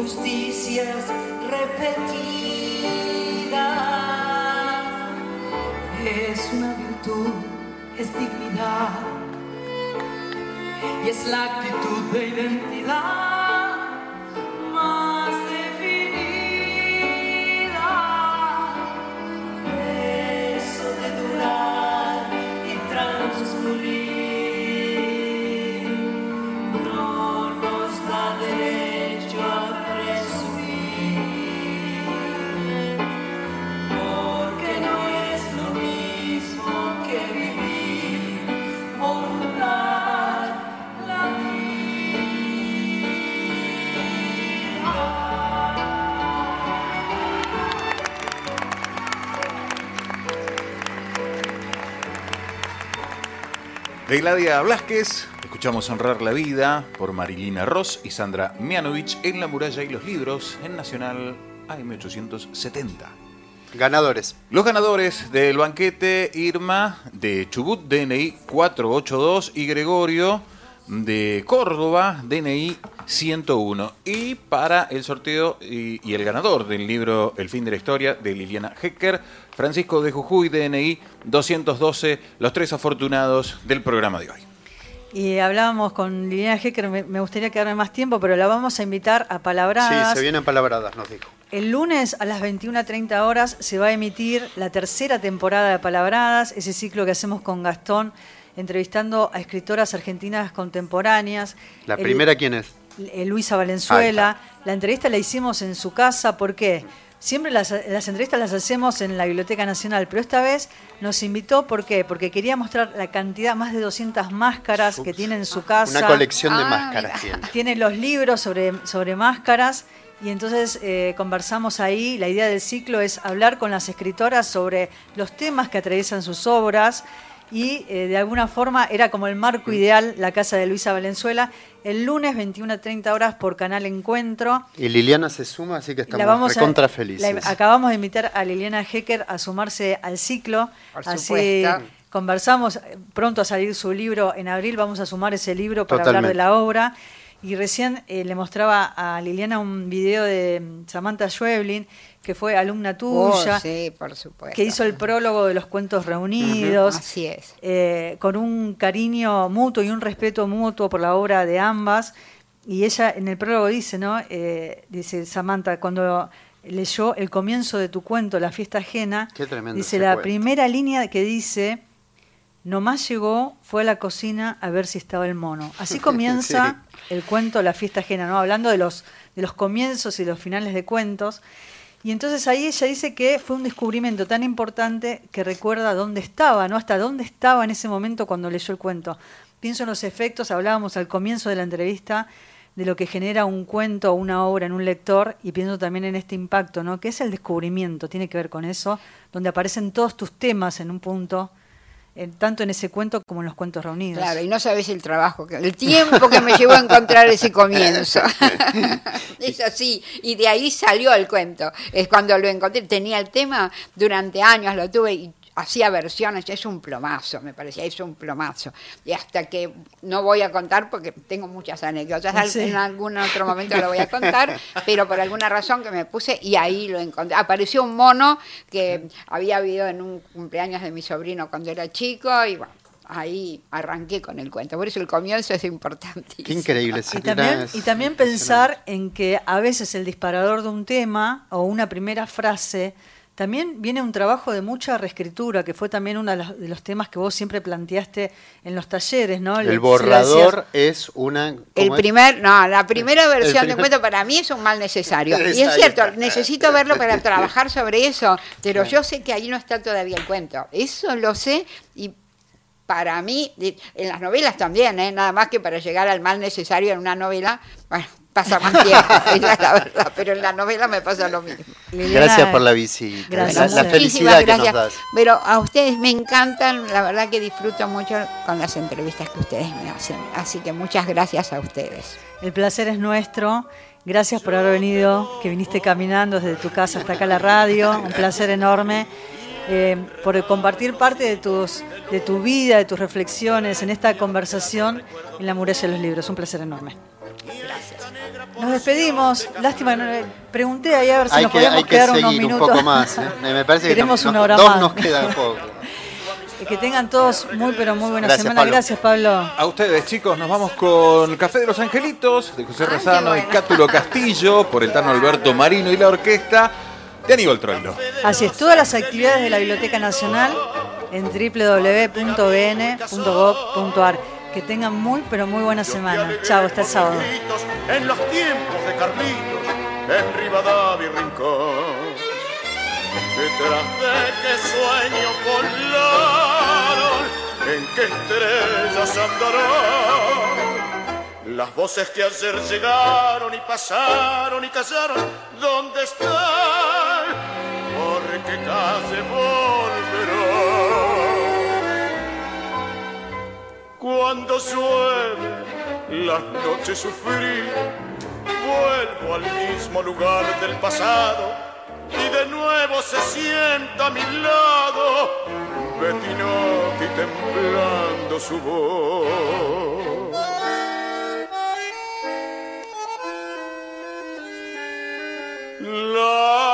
injusticias repetidas. Es una virtud, es dignidad y es la actitud de identidad De Gladia Blasquez, escuchamos Honrar la Vida por Marilina Ross y Sandra Mianovich en La Muralla y los Libros en Nacional AM870. Ganadores. Los ganadores del banquete Irma de Chubut, DNI 482 y Gregorio de Córdoba, DNI 101. Y para el sorteo y, y el ganador del libro El fin de la historia de Liliana Hecker, Francisco de Jujuy, DNI 212, los tres afortunados del programa de hoy. Y hablábamos con Liliana Hecker, me, me gustaría quedarme más tiempo, pero la vamos a invitar a Palabradas. Sí, se vienen palabradas, nos dijo. El lunes a las 21.30 horas se va a emitir la tercera temporada de Palabradas, ese ciclo que hacemos con Gastón, entrevistando a escritoras argentinas contemporáneas. ¿La El- primera quién es? Luisa Valenzuela. La entrevista la hicimos en su casa, ¿por qué? Siempre las, las entrevistas las hacemos en la Biblioteca Nacional, pero esta vez nos invitó, ¿por qué? Porque quería mostrar la cantidad, más de 200 máscaras que tiene en su casa. Una colección de Ah, máscaras tiene. Tiene los libros sobre, sobre máscaras y entonces eh, conversamos ahí. La idea del ciclo es hablar con las escritoras sobre los temas que atraviesan sus obras y eh, de alguna forma era como el marco ideal la casa de Luisa Valenzuela. El lunes 21 a 30 horas por Canal Encuentro. Y Liliana se suma, así que estamos La vamos a- recontra la- felices. acabamos de invitar a Liliana Hecker a sumarse al ciclo. Por así supuesto. conversamos, eh, pronto a salir su libro en abril, vamos a sumar ese libro para hablar de la obra. Y recién eh, le mostraba a Liliana un video de mm, Samantha Schweblin, que fue alumna tuya, Oh, sí, por supuesto. que hizo el prólogo de los cuentos reunidos. Así es. eh, con un cariño mutuo y un respeto mutuo por la obra de ambas. Y ella en el prólogo dice, ¿no? Eh, dice Samantha, cuando leyó el comienzo de tu cuento, La fiesta ajena, Qué tremendo dice la cuento. primera línea que dice, nomás llegó, fue a la cocina a ver si estaba el mono. Así comienza el cuento La fiesta ajena, ¿no? Hablando de los, de los comienzos y los finales de cuentos. Y entonces ahí ella dice que fue un descubrimiento tan importante que recuerda dónde estaba, ¿no? Hasta dónde estaba en ese momento cuando leyó el cuento. Pienso en los efectos, hablábamos al comienzo de la entrevista de lo que genera un cuento o una obra en un lector y pienso también en este impacto, ¿no? Que es el descubrimiento, tiene que ver con eso, donde aparecen todos tus temas en un punto, tanto en ese cuento como en los cuentos reunidos. Claro, y no sabes el trabajo, que- el tiempo que me llevó a encontrar ese comienzo. es así, y de ahí salió el cuento. Es cuando lo encontré, tenía el tema durante años, lo tuve y hacía versiones, es un plomazo, me parecía, es un plomazo. Y hasta que no voy a contar porque tengo muchas anécdotas, Sí. en algún otro momento lo voy a contar, pero por alguna razón que me puse y ahí lo encontré. Apareció un mono que había habido en un cumpleaños de mi sobrino cuando era chico y bueno, ahí arranqué con el cuento. Por eso el comienzo es importante. Qué increíble. Y también, y también pensar en que a veces el disparador de un tema o una primera frase también viene un trabajo de mucha reescritura, que fue también uno de los, de los temas que vos siempre planteaste en los talleres, ¿no? El borrador es una... El primer, no, la primera versión de primer- cuento para mí es un mal necesario. Y es cierto, necesito verlo para trabajar sobre eso, pero yo sé que ahí no está todavía el cuento. Eso lo sé y para mí, en las novelas también, ¿eh? nada más que para llegar al mal necesario en una novela, bueno, pasa más tiempo, esa es la verdad, pero en la novela me pasa lo mismo. Gracias por la visita. Gracias. La, felicidad que gracias. nos das. Pero a ustedes me encantan, la verdad que disfruto mucho con las entrevistas que ustedes me hacen. Así que muchas gracias a ustedes. El placer es nuestro. Gracias por haber venido, que viniste caminando desde tu casa hasta acá a la radio. Un placer enorme. eh, por compartir parte de, tus, de tu vida, de tus reflexiones en esta conversación en la muralla de los libros. Un placer enorme. Nos despedimos. Lástima, no- pregunté ahí a ver si Hay nos que, hay que quedar unos seguir un minutos. poco más. ¿eh? Me parece que Queremos nos- una hora dos más. nos queda poco. Que tengan todos muy, pero muy buena Gracias, semana. Pablo. Gracias, Pablo. A ustedes, chicos, nos vamos con Café de los Angelitos de José Razano y Cátulo Castillo por el Tano Alberto Marino y la orquesta de Aníbal Troilo. Así es, todas las actividades de la Biblioteca Nacional en www.bn.gov.ar. Que tengan muy, pero muy buena semana. Chao, hasta el sábado. en los tiempos de Carlitos, en Rivadavia y Rincón. Detrás de qué sueño volaron, en qué estrellas andarán. Las voces que ayer llegaron y pasaron y callaron, ¿dónde están? ¿Por qué Cuando llueve, las noches sufrí, vuelvo al mismo lugar del pasado y de nuevo se sienta a mi lado Betinotti temblando su voz. La